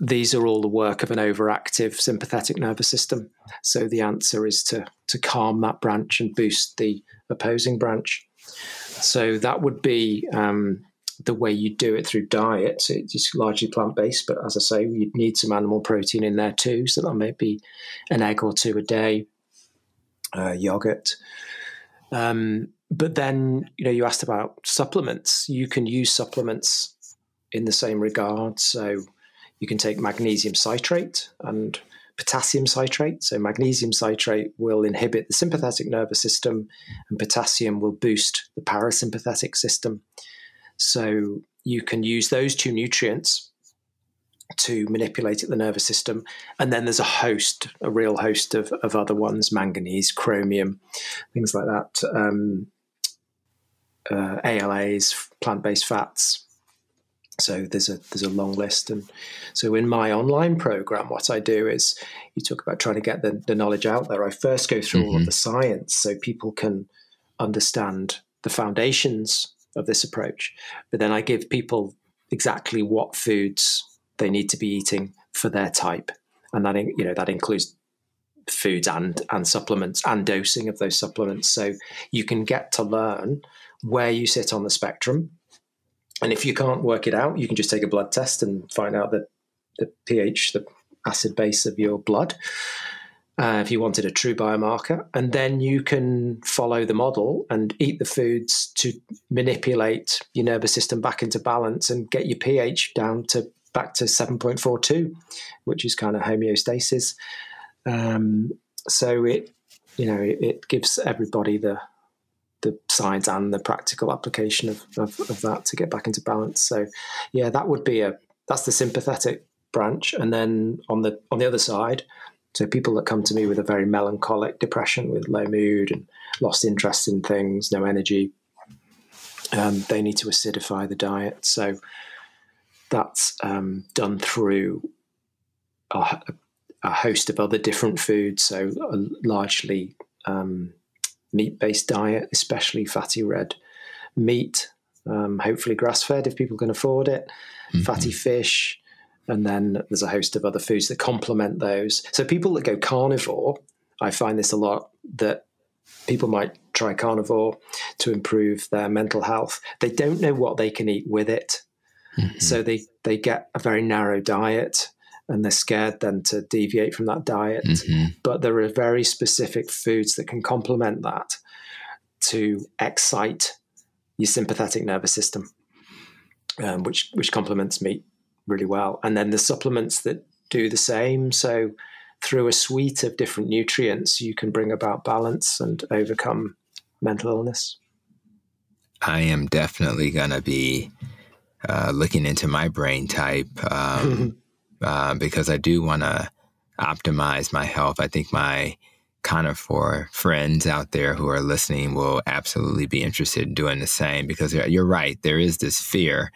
These are all the work of an overactive sympathetic nervous system. So the answer is to to calm that branch and boost the opposing branch. So that would be um, the way you do it through diet. So it's largely plant based, but as I say, you'd need some animal protein in there too. So that might be an egg or two a day, uh, yogurt. Um, but then, you know, you asked about supplements. You can use supplements in the same regard. So you can take magnesium citrate and potassium citrate. So magnesium citrate will inhibit the sympathetic nervous system, and potassium will boost the parasympathetic system. So you can use those two nutrients to manipulate the nervous system. And then there's a host, a real host of, of other ones, manganese, chromium, things like that, um, uh, ALAs, plant based fats, so there's a there's a long list, and so in my online program, what I do is you talk about trying to get the, the knowledge out there. I first go through mm-hmm. all of mm-hmm. the science so people can understand the foundations of this approach, but then I give people exactly what foods they need to be eating for their type, and that you know that includes foods and and supplements and dosing of those supplements. So you can get to learn where you sit on the spectrum. And if you can't work it out, you can just take a blood test and find out the, the pH, the acid base of your blood. Uh, if you wanted a true biomarker, and then you can follow the model and eat the foods to manipulate your nervous system back into balance and get your pH down to back to 7.42, which is kind of homeostasis. Um, so it, you know, it, it, gives everybody the the science and the practical application of, of, of that to get back into balance. So, yeah, that would be a that's the sympathetic branch, and then on the on the other side, so people that come to me with a very melancholic depression, with low mood and lost interest in things, no energy, um, they need to acidify the diet. So that's um, done through a, a, host of other different foods. So a largely um, meat-based diet, especially fatty red meat. Um, hopefully grass fed if people can afford it. Mm-hmm. Fatty fish, and then there's a host of other foods that complement those. So people that go carnivore, I find this a lot that people might try carnivore to improve their mental health. They don't know what they can eat with it. Mm-hmm. So they, they get a very narrow diet and they're scared then to deviate from that diet. Mm-hmm. But there are very specific foods that can complement that to excite your sympathetic nervous system, um, which which complements meat really well. And then the supplements that do the same. So through a suite of different nutrients, you can bring about balance and overcome mental illness. I am definitely going to be uh, looking into my brain type um, <laughs> uh, because I do want to optimize my health. I think my carnivore friends out there who are listening will absolutely be interested in doing the same because you're right. There is this fear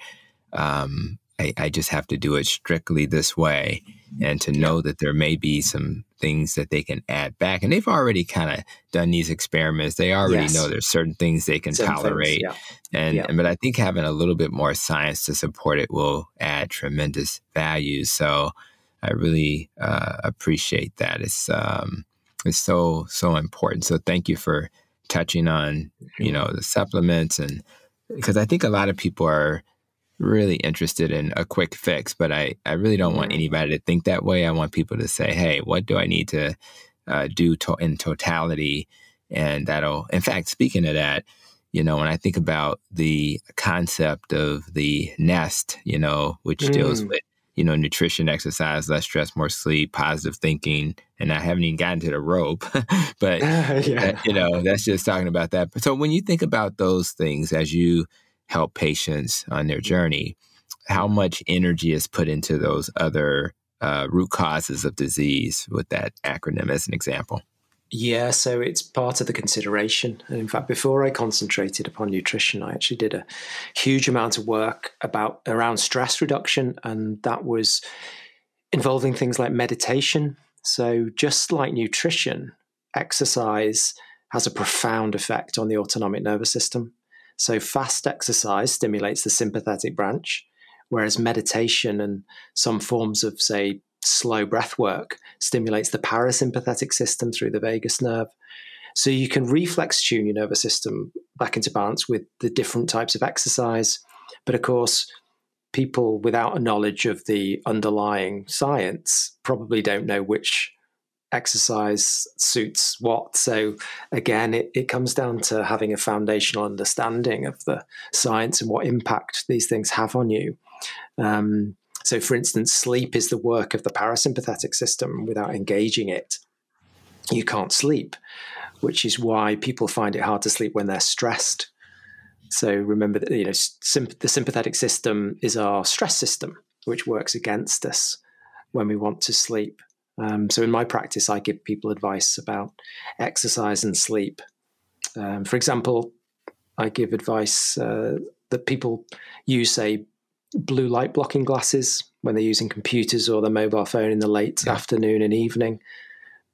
um, I, I just have to do it strictly this way and to know that there may be some things that they can add back. And they've already kind of done these experiments. They already yes. know there's certain things they can certain tolerate. Things, yeah. And, yeah. but I think having a little bit more science to support it will add tremendous value. So I really uh, appreciate that. It's um, it's so so important. So thank you for touching on you know the supplements and because I think a lot of people are really interested in a quick fix, but I, I really don't want anybody to think that way. I want people to say, hey, what do I need to uh, do to- in totality? And that'll, in fact, speaking of that, you know, when I think about the concept of the nest, you know, which mm. deals with, you know, nutrition, exercise, less stress, more sleep, positive thinking, and I haven't even gotten to the rope, <laughs> but <laughs> yeah. that, you know, that's just talking about that. So when you think about those things as you help patients on their journey, how much energy is put into those other uh, root causes of disease with that acronym as an example? Yeah, so it's part of the consideration. And in fact, before I concentrated upon nutrition, I actually did a huge amount of work about around stress reduction, and that was involving things like meditation. So just like nutrition, exercise has a profound effect on the autonomic nervous system. So, fast exercise stimulates the sympathetic branch, whereas meditation and some forms of, say, slow breath work stimulates the parasympathetic system through the vagus nerve. So, you can reflex tune your nervous system back into balance with the different types of exercise. But of course, people without a knowledge of the underlying science probably don't know which exercise suits what. So again, it, it comes down to having a foundational understanding of the science and what impact these things have on you. Um, so, for instance, sleep is the work of the parasympathetic system. Without engaging it, you can't sleep, which is why people find it hard to sleep when they're stressed. So remember that you know the sympathetic system is our stress system, which works against us when we want to sleep. Um, so in my practice, I give people advice about exercise and sleep. Um, for example, I give advice uh, that people use, say, blue light blocking glasses when they're using computers or their mobile phone in the late yeah. afternoon and evening,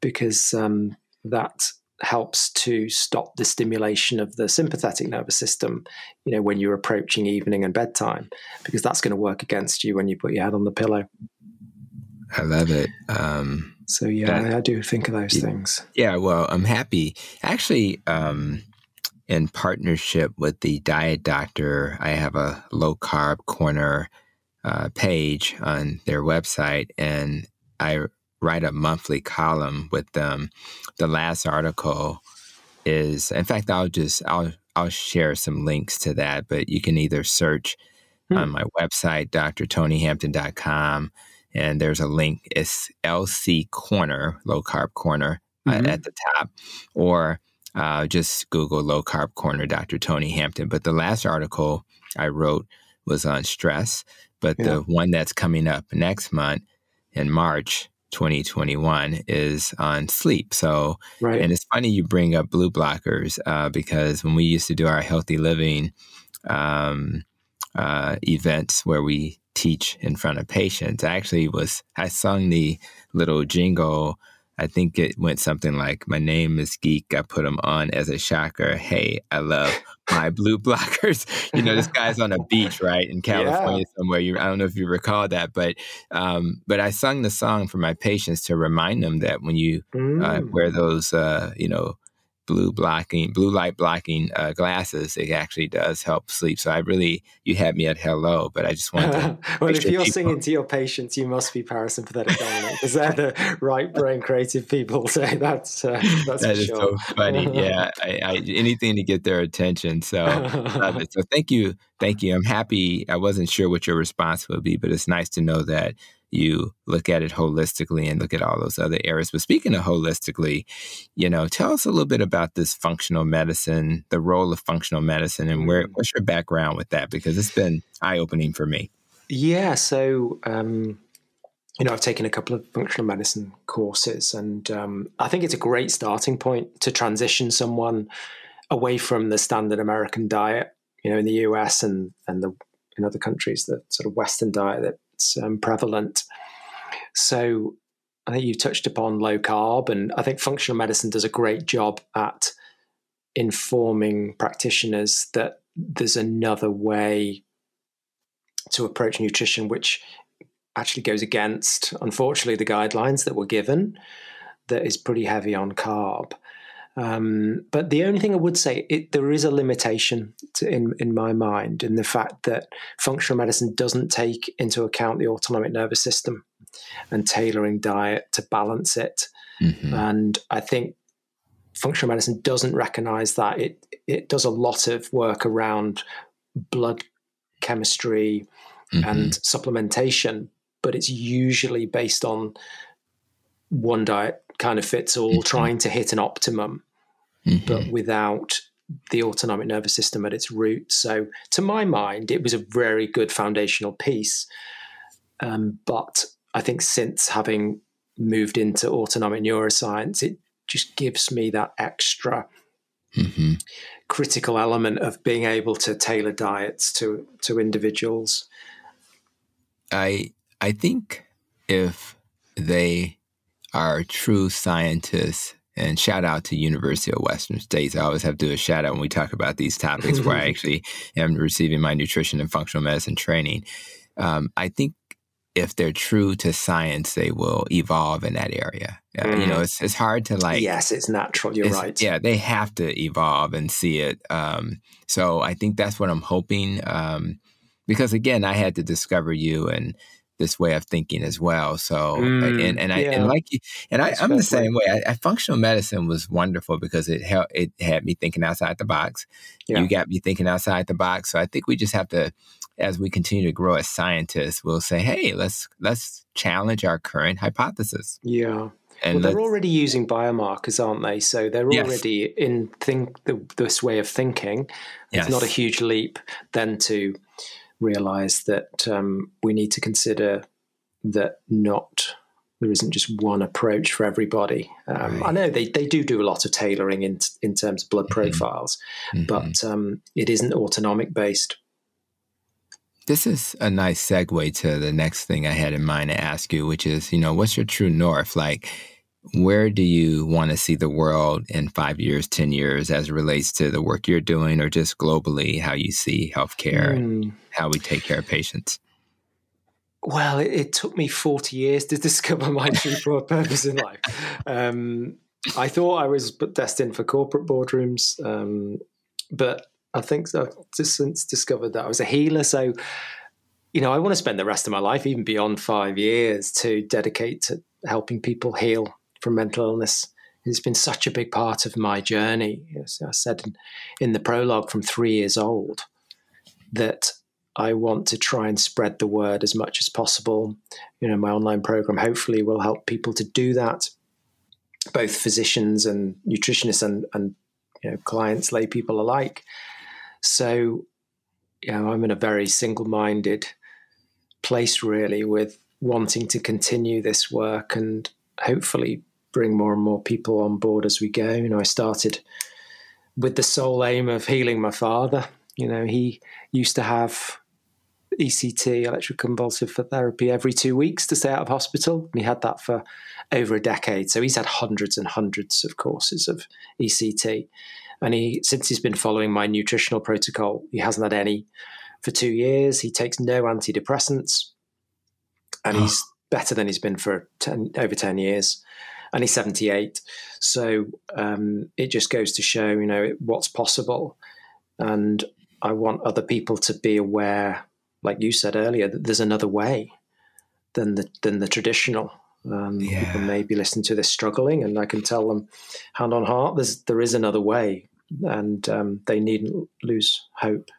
because um, that helps to stop the stimulation of the sympathetic nervous system you know when you're approaching evening and bedtime because that's going to work against you when you put your head on the pillow I love it. Um, so yeah, that, I, do think of those things. Yeah, well, I'm happy. Actually, um, in partnership with the Diet Doctor, I have a low carb corner uh, page on their website, and I write a monthly column with them. The last article is, in fact, I'll just I'll I'll share some links to that, but you can either search hmm. on my website, drtonyhampton.com, and there's a link. It's LC Corner, Low Carb Corner, uh, mm-hmm. uh, at the top, or uh, just Google Low Carb Corner, Dr. Tony Hampton. But the last article I wrote was on stress, but yeah. the one that's coming up next month in March 2021 is on sleep. So, right. and it's funny you bring up blue blockers uh, because when we used to do our healthy living um, uh, events where we teach in front of patients, I actually was, I sung the little jingle I think it went something like, "My name is Geek. I put them on as a shocker. Hey, I love my <laughs> blue blockers." you know, this guy's on a beach, right in <laughs> California yeah. somewhere. You, I don't know if you recall that, but um, but I sung the song for my patients to remind them that when you uh, mm. uh, wear those, uh, you know, blue blocking, blue light blocking uh, glasses, it actually does help sleep. So I really, you had me at hello, but I just wanted to. <laughs> well, if sure you're people... singing to your patients, you must be parasympathetic dominant because they're the right brain creative people. So that's uh, that's that is sure. so funny. <laughs> yeah, I, I, anything to get their attention. So, <laughs> so thank you, thank you. I'm happy. I wasn't sure what your response would be, but it's nice to know that you look at it holistically and look at all those other areas. But speaking of holistically, you know, tell us a little bit about this functional medicine, the role of functional medicine, and where mm. what's your background with that? Because it's been eye opening for me. Yeah, so um, you know, I've taken a couple of functional medicine courses, and um, I think it's a great starting point to transition someone away from the standard American diet. You know, in the US and and the in other countries, the sort of Western diet that um, prevalent. So I think you touched upon low carb, and I think functional medicine does a great job at informing practitioners that there's another way to approach nutrition, which actually goes against, unfortunately, the guidelines that were given, that is pretty heavy on carb. Um, but the only thing I would say, it, there is a limitation to, in in my mind in the fact that functional medicine doesn't take into account the autonomic nervous system and tailoring diet to balance it. Mm-hmm. And I think functional medicine doesn't recognize that. It it does a lot of work around blood chemistry mm-hmm. and supplementation, but it's usually based on one diet kind of fits all, mm-hmm. trying to hit an optimum mm-hmm. but without the autonomic nervous system at its root. So, to my mind, it was a very good foundational piece. Um, but I think since having moved into autonomic neuroscience, it just gives me that extra mm-hmm. critical element of being able to tailor diets to to individuals. I I think if they are true scientists and shout out to University of Western States. I always have to do a shout out when we talk about these topics where I <laughs> actually am receiving my nutrition and functional medicine training. Um, I think if they're true to science, they will evolve in that area. Uh, mm. You know, mm. it's it's hard to like. Yes, it's natural. You're it's, right. Yeah, they have to evolve and see it. Um, so I think that's what I'm hoping. Um, because again, I had to discover you and this way of thinking as well. So mm, and and I yeah. and like and I, am the same way. I, I, functional medicine was wonderful because it helped. It had me thinking outside the box. Yeah. You got me thinking outside the box. So I think we just have to, as we continue to grow as scientists, we'll say, hey, let's let's challenge our current hypothesis. Yeah. And well, they're already using biomarkers, aren't they? So they're yes. already in think the, this way of thinking. It's yes. not a huge leap then to realize that um, we need to consider that not there isn't just one approach for everybody. Um, right. I know they, they do do a lot of tailoring in in terms of blood mm-hmm. profiles, mm-hmm. but um, it isn't autonomic based. This is a nice segue to the next thing I had in mind to ask you, which is, you know, what's your true north? Like, where do you want to see the world in five years, 10 years as it relates to the work you're doing or just globally how you see healthcare mm. and hmm. how we take care of patients? Well, it, it, took me 40 years to <laughs> discover my true <laughs> purpose in life. Um, I thought I was destined for corporate boardrooms, um, but I think I've just since discovered that I was a healer. So, you know, I want to spend the rest of my life, even beyond five years, to dedicate to helping people heal from mental illness. It's been such a big part of my journey. As I said in, in the prologue, from three years old, that I want to try and spread the word as much as possible. You know, my online program hopefully will help people to do that, both physicians and nutritionists and, and you know, clients, lay people alike. So, you know, I'm in a very single-minded place really with wanting to continue this work and hopefully bring more and more people on board as we go. You know, I started with the sole aim of healing my father. You know, he used to have ECT, electroconvulsive therapy, every two weeks to stay out of hospital. And he had that for over a decade. So he's had hundreds and hundreds of courses of ECT. And he, since he's been following my nutritional protocol, he hasn't had any for two years. He takes no antidepressants, and he's better than he's been for 10, over 10 years. And he's 78. So um, it just goes to show, you know, what's possible. And I want other people to be aware like you said earlier, that there's another way than the than the traditional. Um, yeah. People may be listening to this struggling, and I can tell them, hand on heart, there's there is another way, and um, they needn't lose hope.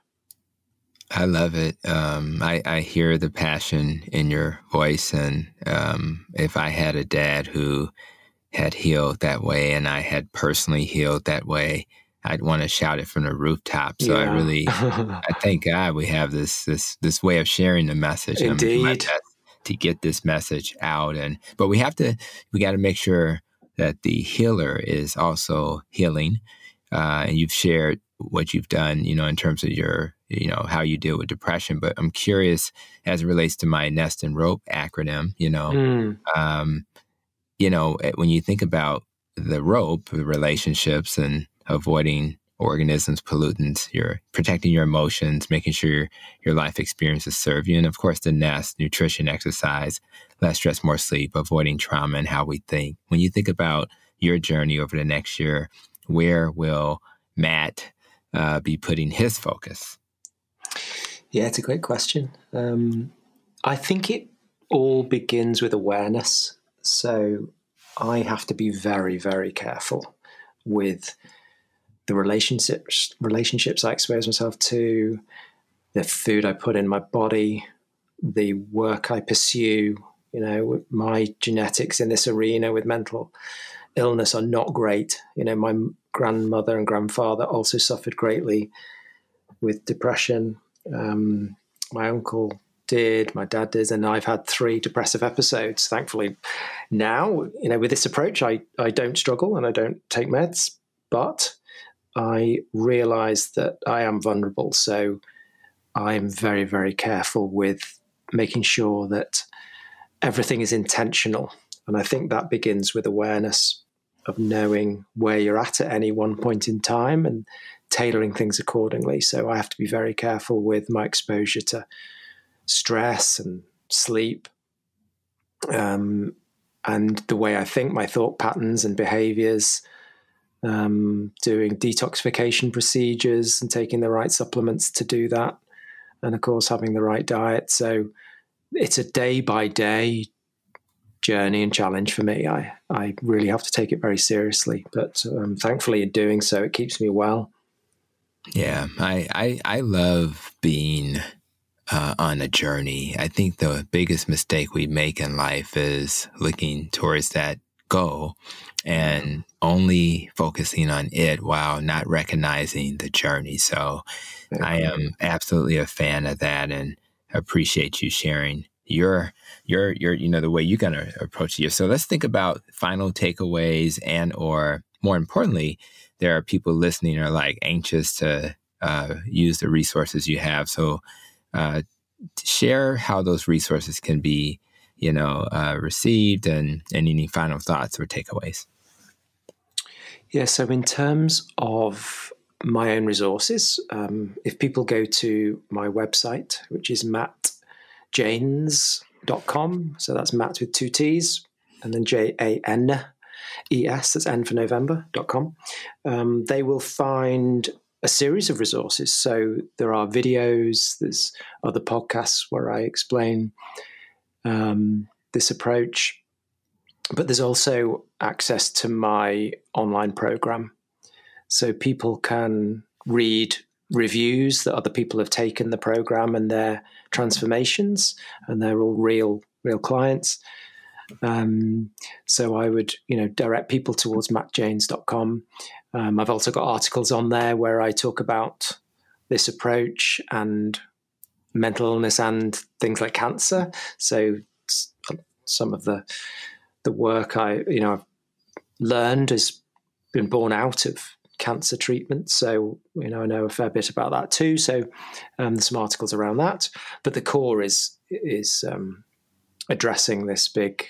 I love it. Um, I, I, hear the passion in your voice, and um, if I had a dad who had healed that way, and I had personally healed that way, I'd want to shout it from the rooftop. So yeah. I really, <laughs> I thank God we have this this this way of sharing the message. Indeed. to get this message out, and but we have to, we got to make sure that the healer is also healing. Uh, and you've shared what you've done, you know, in terms of your, you know, how you deal with depression. But I'm curious as it relates to my Nest and Rope acronym. You know, mm. um, you know, eh, when you think about the rope, the relationships, and avoiding organisms, pollutants, you're protecting your emotions, making sure your life experiences serve you. And of course, the nest, nutrition, exercise, less stress, more sleep, avoiding trauma and how we think. When you think about your journey over the next year, where will Matt uh, be putting his focus? Yeah, it's a great question. Um, I think it all begins with awareness. So I have to be very, very careful with the relationships relationships I expose myself to, the food I put in my body, the work I pursue. You know, my genetics in this arena with mental illness are not great. You know, my grandmother and grandfather also suffered greatly with depression. Um, my uncle did, my dad did, and I've had three depressive episodes. Thankfully, now you know with this approach, I I don't struggle and I don't take meds, but I realize that I am vulnerable. So I'm very, very careful with making sure that everything is intentional. And I think that begins with awareness of knowing where you're at at any one point in time and tailoring things accordingly. So I have to be very careful with my exposure to stress and sleep. Um, and the way I think, my thought patterns and behaviors, um, doing detoxification procedures and taking the right supplements to do that. And of course, having the right diet. So it's a day by day journey and challenge for me. I, I really have to take it very seriously. But um, thankfully, in doing so, it keeps me well. Yeah, I, I, I love being uh, on a journey. I think the biggest mistake we make in life is looking towards that goal and only focusing on it while not recognizing the journey. So I am absolutely a fan of that and appreciate you sharing your your your you know the way you're going to approach it. So let's think about final takeaways and or more importantly, there are people listening are like anxious to uh, use the resources you have. So uh, share how those resources can be you know, uh, received and, and any final thoughts or takeaways? Yeah, so in terms of my own resources, um, if people go to my website, which is Matt Janes, jane.com. So that's Matt with two T's and then J A N E S, that's N for November.com. Um, they will find a series of resources. So there are videos, there's other podcasts where I explain um, this approach, but there's also access to my online program. So people can read reviews that other people have taken the program and their transformations, and they're all real, real clients. Um, so I would, you know, direct people towards mattjanes.com. Um, I've also got articles on there where I talk about this approach and mental illness and things like cancer. So some of the the work I, you know, I've learned has been born out of cancer treatment. So, you know, I know a fair bit about that too. So, um, there's some articles around that. But the core is is um, addressing this big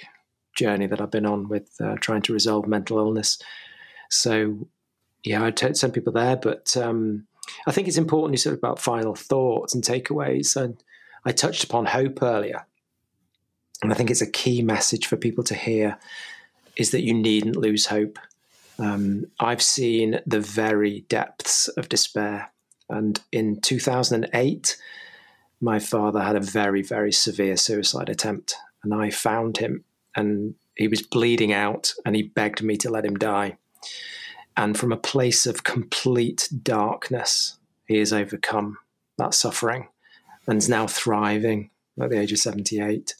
journey that I've been on with uh, trying to resolve mental illness. So, yeah, I'd send people there. But um, I think it's important you sort of about final thoughts and takeaways. And I touched upon hope earlier. And I think it's a key message for people to hear is that you needn't lose hope. Um, I've seen the very depths of despair. And in 2008, my father had a very, very severe suicide attempt. And I found him, and he was bleeding out, and he begged me to let him die. And from a place of complete darkness, he has overcome that suffering and is now thriving at the age of 78.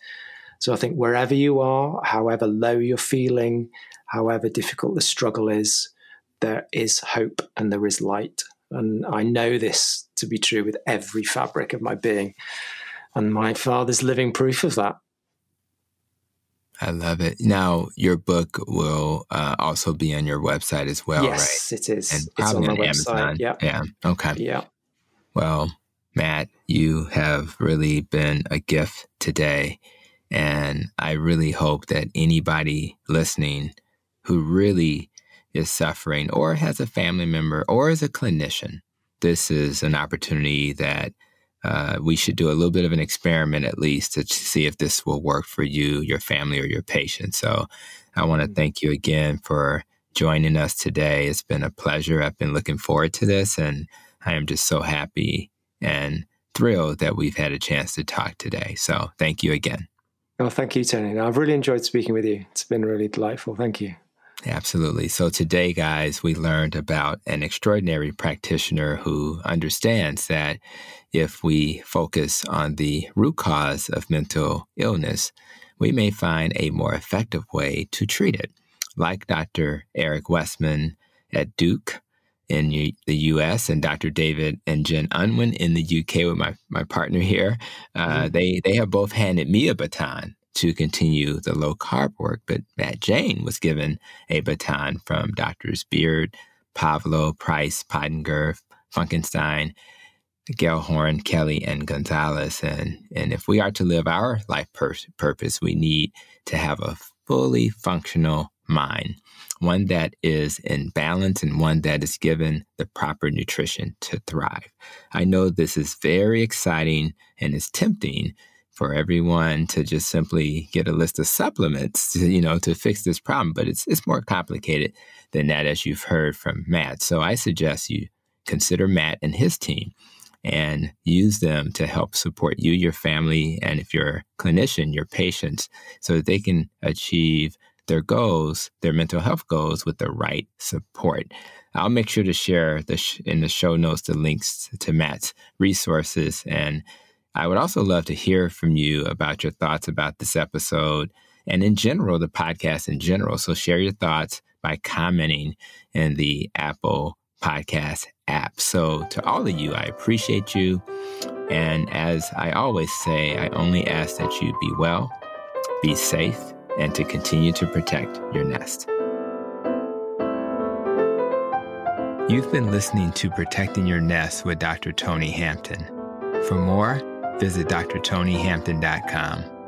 So I think wherever you are, however low you're feeling, however difficult the struggle is, there is hope and there is light. And I know this to be true with every fabric of my being. And my father's living proof of that. I love it. Now, your book will uh, also be on your website as well, yes, right? it is. And it's on my website. Amazon. Yeah. Yeah. Okay. Yeah. Well, Matt, you have really been a gift today. And I really hope that anybody listening who really is suffering or has a family member or is a clinician, this is an opportunity that uh, we should do a little bit of an experiment at least to see if this will work for you, your family, or your patient. So I want to mm-hmm. thank you again for joining us today. It's been a pleasure. I've been looking forward to this, and I am just so happy and thrilled that we've had a chance to talk today. So thank you again. Oh, thank you, Tony. I've really enjoyed speaking with you. It's been really delightful. Thank you. Absolutely. So today, guys, we learned about an extraordinary practitioner who understands that if we focus on the root cause of mental illness, we may find a more effective way to treat it. Like Dr. Eric Westman at Duke in U- the US and Dr. David and Jen Unwin in the UK with my, my partner here, uh, mm-hmm. they, they have both handed me a baton to continue the low carb work. But Matt Jane was given a baton from Doctors Beard, Pavlov, Price, Pottenger, Funkenstein, Gellhorn, Kelley, and Gonzalez. And, and if we are to live our life pur- purpose, we need to have a fully functional mind, one that is in balance and one that is given the proper nutrition to thrive. I know this is very exciting and is tempting for everyone to just simply get a list of supplements, to, you know, to fix this problem. But it's it's more complicated than that, as you've heard from Matt. So I suggest you consider Matt and his team and use them to help support you, your family, and if you're a clinician, your patients, so that they can achieve their goals, their mental health goals, with the right support. I'll make sure to share the sh- in the show notes the links to Matt's resources and I would also love to hear from you about your thoughts about this episode and in general, the podcast in general. So share your thoughts by commenting in the Apple Podcast app. So to all of you, I appreciate you. And as I always say, I only ask that you be well, be safe, and to continue to protect your nest. You've been listening to Protecting Your Nest with Dr. Tony Hampton. For more, visit drtonyhampton.com.